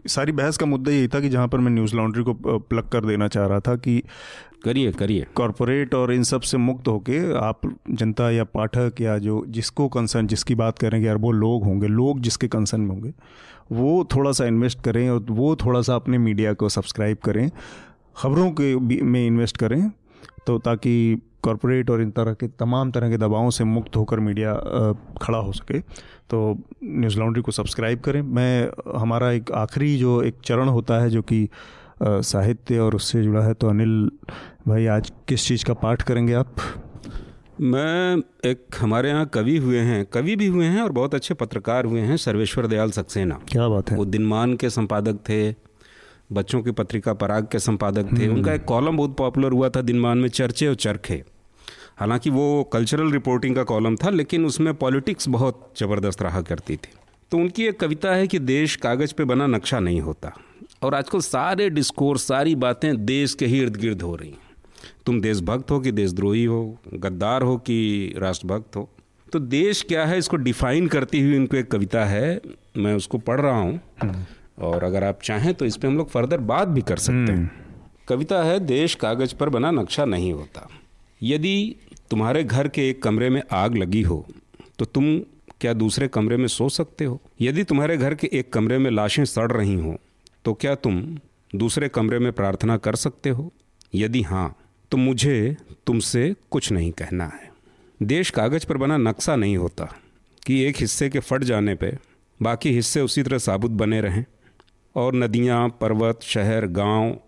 सारी बहस का मुद्दा यही था कि जहाँ पर मैं न्यूज़ लॉन्ड्री को प्लग कर देना चाह रहा था कि करिए करिए। कॉरपोरेट और इन सबसे मुक्त होके आप जनता या पाठक या जो जिसको कंसर्न जिसकी बात करेंगे यार वो लोग होंगे लोग जिसके कंसर्न में होंगे वो थोड़ा सा इन्वेस्ट करें और वो थोड़ा सा अपने मीडिया को सब्सक्राइब करें ख़बरों के में इन्वेस्ट करें तो ताकि कॉरपोरेट और इन तरह के तमाम तरह के दबावों से मुक्त होकर मीडिया खड़ा हो सके तो न्यूज़ लॉन्ड्री को सब्सक्राइब करें। मैं हमारा एक आखिरी जो एक चरण होता है जो कि साहित्य और उससे जुड़ा है तो अनिल भाई आज किस चीज़ का पाठ करेंगे आप? मैं एक हमारे यहाँ कवि हुए हैं कवि भी हुए हैं और बहुत अच्छे पत्रकार हुए हैं सर्वेश्वर दयाल सक्सेना। क्या बात है। वो दिनमान के संपादक थे बच्चों की पत्रिका पराग के संपादक थे। हम्म। उनका एक कॉलम बहुत पॉपुलर हुआ था दिनमान में चर्चे और चरखे। हालाँकि वो कल्चरल रिपोर्टिंग का कॉलम था लेकिन उसमें पॉलिटिक्स बहुत ज़बरदस्त रहा करती थी। तो उनकी एक कविता है कि देश कागज़ पे बना नक्शा नहीं होता। और आजकल सारे डिस्कोर्स सारी बातें देश के ही इर्द गिर्द हो रही तुम देशभक्त हो कि देशद्रोही हो? गद्दार हो कि राष्ट्रभक्त हो? तो देश क्या है इसको डिफाइन करती हुई उनको एक कविता है मैं उसको पढ़ रहा हूँ। हम्म। और अगर आप चाहें तो इस पर हम लोग फर्दर बात भी कर सकते हैं। हम्म। कविता है देश कागज़ पर बना नक्शा नहीं होता। यदि तुम्हारे घर के एक कमरे में आग लगी हो तो तुम क्या दूसरे कमरे में सो सकते हो? यदि तुम्हारे घर के एक कमरे में लाशें सड़ रही हों तो क्या तुम दूसरे कमरे में प्रार्थना कर सकते हो? यदि हाँ तो मुझे तुमसे कुछ नहीं कहना है। देश कागज़ पर बना नक्शा नहीं होता कि एक हिस्से के फट जाने पे बाकी हिस्से उसी तरह साबुत बने रहें। और नदियाँ, पर्वत, शहर, गाँव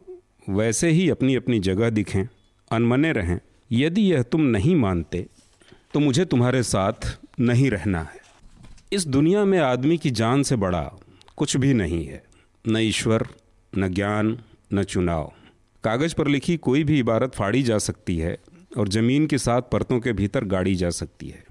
वैसे ही अपनी अपनी जगह दिखें, अनमने रहें। यदि यह तुम नहीं मानते तो मुझे तुम्हारे साथ नहीं रहना है। इस दुनिया में आदमी की जान से बड़ा कुछ भी नहीं है। न ईश्वर, न ज्ञान, न चुनाव। कागज़ पर लिखी कोई भी इबारत फाड़ी जा सकती है और ज़मीन के साथ परतों के भीतर गाड़ी जा सकती है।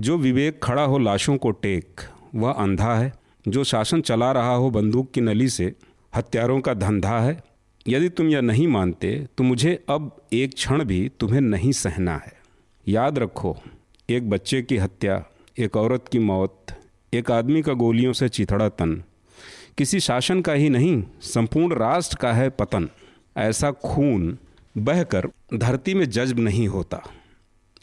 जो विवेक खड़ा हो लाशों को टेक, वह अंधा है। जो शासन चला रहा हो बंदूक की नली से, हत्यारों का धंधा है। यदि तुम यह नहीं मानते तो मुझे अब एक क्षण भी तुम्हें नहीं सहना है। याद रखो, एक बच्चे की हत्या, एक औरत की मौत, एक आदमी का गोलियों से चिथड़ा तन। किसी शासन का ही नहीं, संपूर्ण राष्ट्र का है पतन। ऐसा खून बहकर धरती में जज्ब नहीं होता।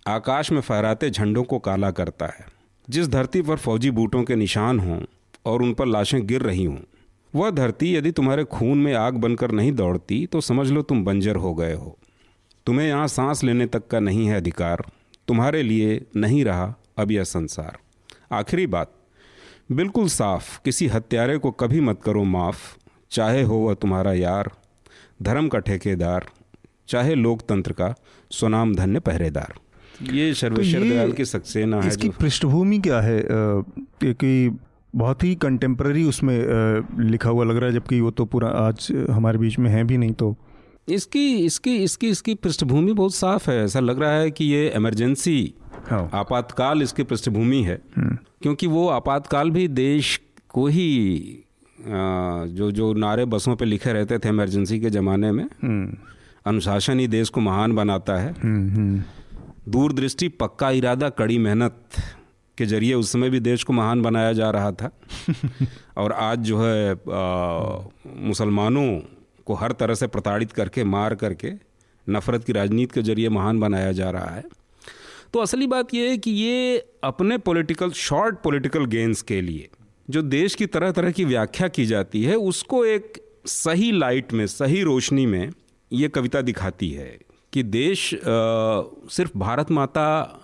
आकाश में फहराते झंडों को काला करता है। जिस धरती पर फौजी बूटों के निशान हों और उन पर लाशें गिर रही हों। वह धरती यदि तुम्हारे खून में आग बनकर नहीं दौड़ती तो समझ लो तुम बंजर हो गए हो। तुम्हें यहाँ सांस लेने तक का नहीं है अधिकार। तुम्हारे लिए नहीं रहा अब यह संसार। आखिरी बात बिल्कुल साफ़ किसी हत्यारे को कभी मत करो माफ़। चाहे हो वह तुम्हारा यार धर्म का ठेकेदार चाहे लोकतंत्र का सुनाम धन्य पहरेदार। ये सर्वेश्वर तो दयाल की सक्सेना है इसकी पृष्ठभूमि क्या है? कि बहुत ही कंटेम्प्रेरी उसमें लिखा हुआ लग रहा है जबकि वो तो पूरा आज हमारे बीच में है भी नहीं तो इसकी इसकी इसकी इसकी पृष्ठभूमि बहुत साफ़ है ऐसा लग रहा है कि ये इमरजेंसी हाँ। आपातकाल इसकी पृष्ठभूमि है हम्म। क्योंकि वो आपातकाल भी देश को ही जो जो नारे बसों पे लिखे रहते थे इमरजेंसी के ज़माने में हम्म। अनुशासन ही देश को महान बनाता है हम्म, दूरदृष्टि पक्का इरादा कड़ी मेहनत के ज़रिए उस समय भी देश को महान बनाया जा रहा था। और आज जो है मुसलमानों को हर तरह से प्रताड़ित करके मार करके नफ़रत की राजनीति के ज़रिए महान बनाया जा रहा है। तो असली बात यह है कि ये अपने पॉलिटिकल शॉर्ट पॉलिटिकल गेंस के लिए जो देश की तरह तरह की व्याख्या की जाती है उसको एक सही लाइट में सही रोशनी में ये कविता दिखाती है कि देश आ, सिर्फ़ भारत माता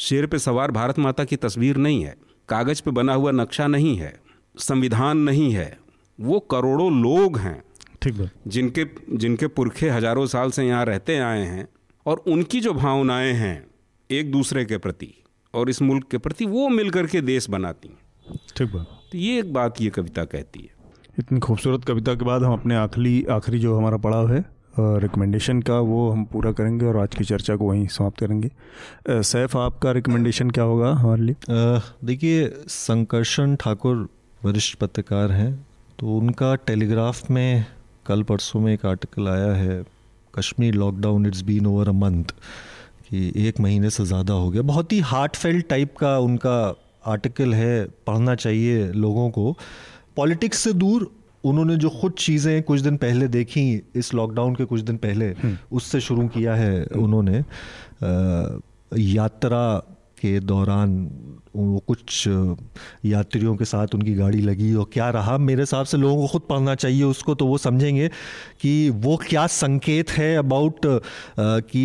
शेर पे सवार भारत माता की तस्वीर नहीं है। कागज़ पे बना हुआ नक्शा नहीं है। संविधान नहीं है। वो करोड़ों लोग हैं। ठीक है जिनके जिनके पुरखे हज़ारों साल से यहाँ रहते आए हैं और उनकी जो भावनाएँ हैं एक दूसरे के प्रति और इस मुल्क के प्रति वो मिलकर के देश बनाती हैं। ठीक है तो ये एक बात ये कविता कहती है। इतनी खूबसूरत कविता के बाद हम अपने आखिरी आखिरी जो हमारा पड़ाव है रिकमेंडेशन का वो हम पूरा करेंगे और आज की चर्चा को वहीं समाप्त करेंगे। सैफ, आपका रिकमेंडेशन क्या होगा हमारे लिए? देखिए, संकर्षण ठाकुर वरिष्ठ पत्रकार हैं तो उनका टेलीग्राफ में कल परसों में एक आर्टिकल आया है, Kashmir lockdown it's been over a month कि एक महीने से ज़्यादा हो गया। बहुत ही हार्ट फेल्ट टाइप का उनका आर्टिकल है, पढ़ना चाहिए लोगों को। पॉलिटिक्स से दूर उन्होंने जो खुद चीज़ें कुछ दिन पहले देखी इस लॉकडाउन के कुछ दिन पहले हम्म। उससे शुरू किया है उन्होंने यात्रा के दौरान वो कुछ यात्रियों के साथ उनकी गाड़ी लगी और क्या रहा? मेरे हिसाब से लोगों को खुद पढ़ना चाहिए उसको तो वो समझेंगे कि वो क्या संकेत है अबाउट कि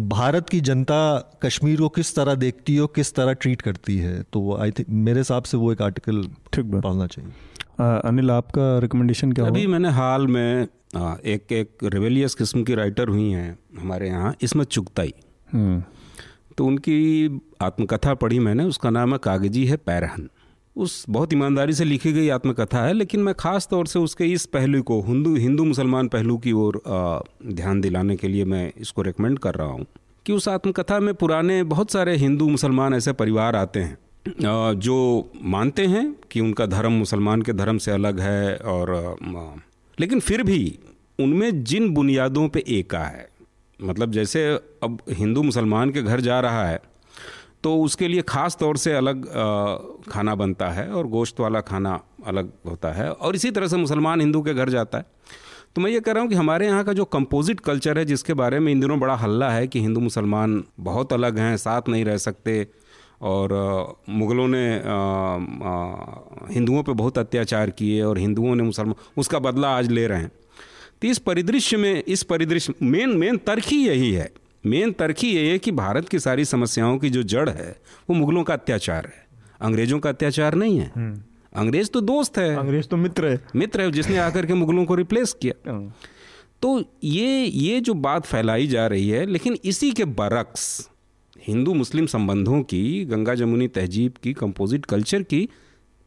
भारत की जनता कश्मीर को किस तरह देखती है किस तरह ट्रीट करती है? तो आई थिंक मेरे हिसाब से वो एक आर्टिकल ठीक पढ़ना चाहिए। अनिल आपका रिकमेंडेशन क्या अभी मैंने हाल में आ, एक एक रिवेलियस किस्म की राइटर हुई हैं हमारे यहाँ इसमें चुगताई। हम्म। तो उनकी आत्मकथा पढ़ी मैंने उसका नाम है कागज़ी है पैरहन। उस बहुत ईमानदारी से लिखी गई आत्मकथा है लेकिन मैं ख़ास तौर से उसके इस पहलू को हिंदू हिंदू मुसलमान पहलू की ओर ध्यान दिलाने के लिए मैं इसको रिकमेंड कर रहा हूँ कि उस आत्मकथा में पुराने बहुत सारे हिंदू मुसलमान ऐसे परिवार आते हैं। जो मानते हैं कि उनका धर्म मुसलमान के धर्म से अलग है और लेकिन फिर भी उनमें जिन बुनियादों पे एका है मतलब जैसे अब हिंदू मुसलमान के घर जा रहा है तो उसके लिए ख़ास तौर से अलग खाना बनता है और गोश्त वाला खाना अलग होता है और इसी तरह से मुसलमान हिंदू के घर जाता है। तो मैं ये कह रहा हूँ कि हमारे यहाँ का जो कंपोजिट कल्चर है, जिसके बारे में इन दिनों बड़ा हल्ला है कि हिंदू मुसलमान बहुत अलग हैं, साथ नहीं रह सकते और मुग़लों ने हिंदुओं पे बहुत अत्याचार किए और हिंदुओं ने मुसलमान उसका बदला आज ले रहे हैं। तो इस परिदृश्य में इस परिदृश्य मेन मेन तर्क ही यही है। मेन तर्क ही यही है कि भारत की सारी समस्याओं की जो जड़ है वो मुग़लों का अत्याचार है। अंग्रेज़ों का अत्याचार नहीं है। हम्म। अंग्रेज़ तो दोस्त है। अंग्रेज़ तो मित्र है। मित्र है जिसने आकर के मुग़लों को रिप्लेस किया। हाँ। तो ये ये जो बात फैलाई जा रही है लेकिन इसी के बरक्स हिंदू मुस्लिम संबंधों की गंगा जमुनी तहजीब की कंपोजिट कल्चर की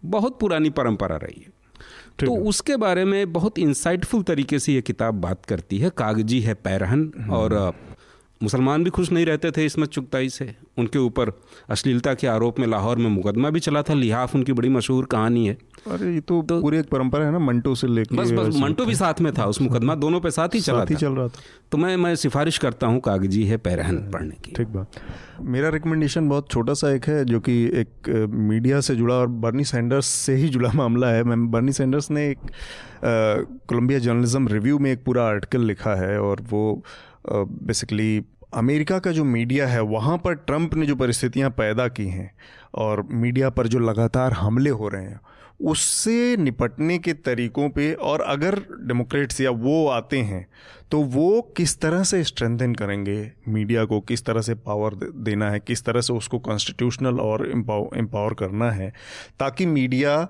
बहुत पुरानी परंपरा रही है। तो उसके बारे में बहुत इंसाइटफुल तरीके से ये किताब बात करती है। कागज़ी है पैरहन हम्म। और मुसलमान भी खुश नहीं रहते थे इसमत चुगताई से। उनके ऊपर अश्लीलता के आरोप में लाहौर में मुकदमा भी चला था। लिहाफ उनकी बड़ी मशहूर कहानी है। अरे ये तो, तो पूरी एक परंपरा है ना मंटो से लेकर बस बस मंटो भी साथ में था उस मुकदमा दोनों पे साथ ही चला साथ ही चल रहा था। तो मैं मैं सिफारिश करता हूँ कागज़ी है पैरहन पढ़ने की। ठीक बात। मेरा रिकमेंडेशन बहुत छोटा सा एक है जो कि एक मीडिया से जुड़ा और बर्नी सैंडर्स से ही जुड़ा मामला है। मैम बर्नी सैंडर्स ने एक कोलंबिया जर्नलिज्म रिव्यू में एक पूरा आर्टिकल लिखा है और वो बेसिकली अमेरिका का जो मीडिया है वहाँ पर ट्रंप ने जो परिस्थितियाँ पैदा की हैं और मीडिया पर जो लगातार हमले हो रहे हैं उससे निपटने के तरीकों पे और अगर डेमोक्रेट्स या वो आते हैं तो वो किस तरह से स्ट्रेंथन करेंगे? मीडिया को किस तरह से पावर देना है? किस तरह से उसको कॉन्स्टिट्यूशनल और एम्पावर करना है? ताकि मीडिया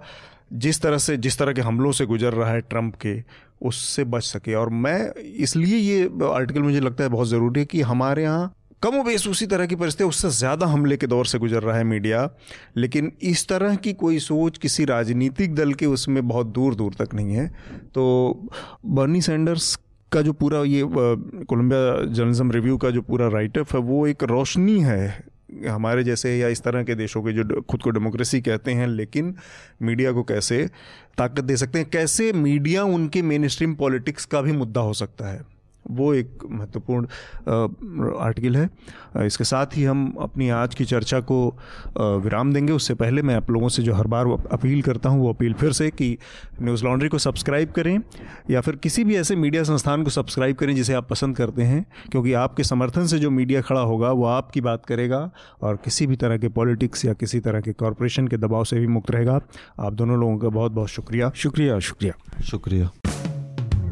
जिस तरह से, जिस तरह के हमलों से गुजर रहा है ट्रंप के, उससे बच सके। और मैं इसलिए ये आर्टिकल मुझे लगता है बहुत ज़रूरी है कि हमारे यहाँ कम बेस उसी तरह की परिस्थिति, उससे ज़्यादा हमले के दौर से गुजर रहा है मीडिया। लेकिन इस तरह की कोई सोच किसी राजनीतिक दल के उसमें बहुत दूर दूर तक नहीं है। तो बर्नी सैंडर्स का जो पूरा ये कोलंबिया जर्नलिज्म रिव्यू का जो पूरा राइटअप है, वो एक रोशनी है हमारे जैसे या इस तरह के देशों के जो खुद को डेमोक्रेसी कहते हैं, लेकिन मीडिया को कैसे ताकत दे सकते हैं? कैसे मीडिया उनके मेन स्ट्रीम पॉलिटिक्स का भी मुद्दा हो सकता है? वो एक महत्वपूर्ण आर्टिकल है। इसके साथ ही हम अपनी आज की चर्चा को विराम देंगे। उससे पहले मैं आप लोगों से जो हर बार अपील करता हूँ वो अपील फिर से कि न्यूज़ लॉन्ड्री को सब्सक्राइब करें या फिर किसी भी ऐसे मीडिया संस्थान को सब्सक्राइब करें जिसे आप पसंद करते हैं क्योंकि आपके समर्थन से जो मीडिया खड़ा होगा वो आपकी बात करेगा और किसी भी तरह के पॉलिटिक्स या किसी तरह के कॉरपोरेशन के दबाव से भी मुक्त रहेगा। आप दोनों लोगों का बहुत बहुत शुक्रिया। शुक्रिया शुक्रिया। शुक्रिया।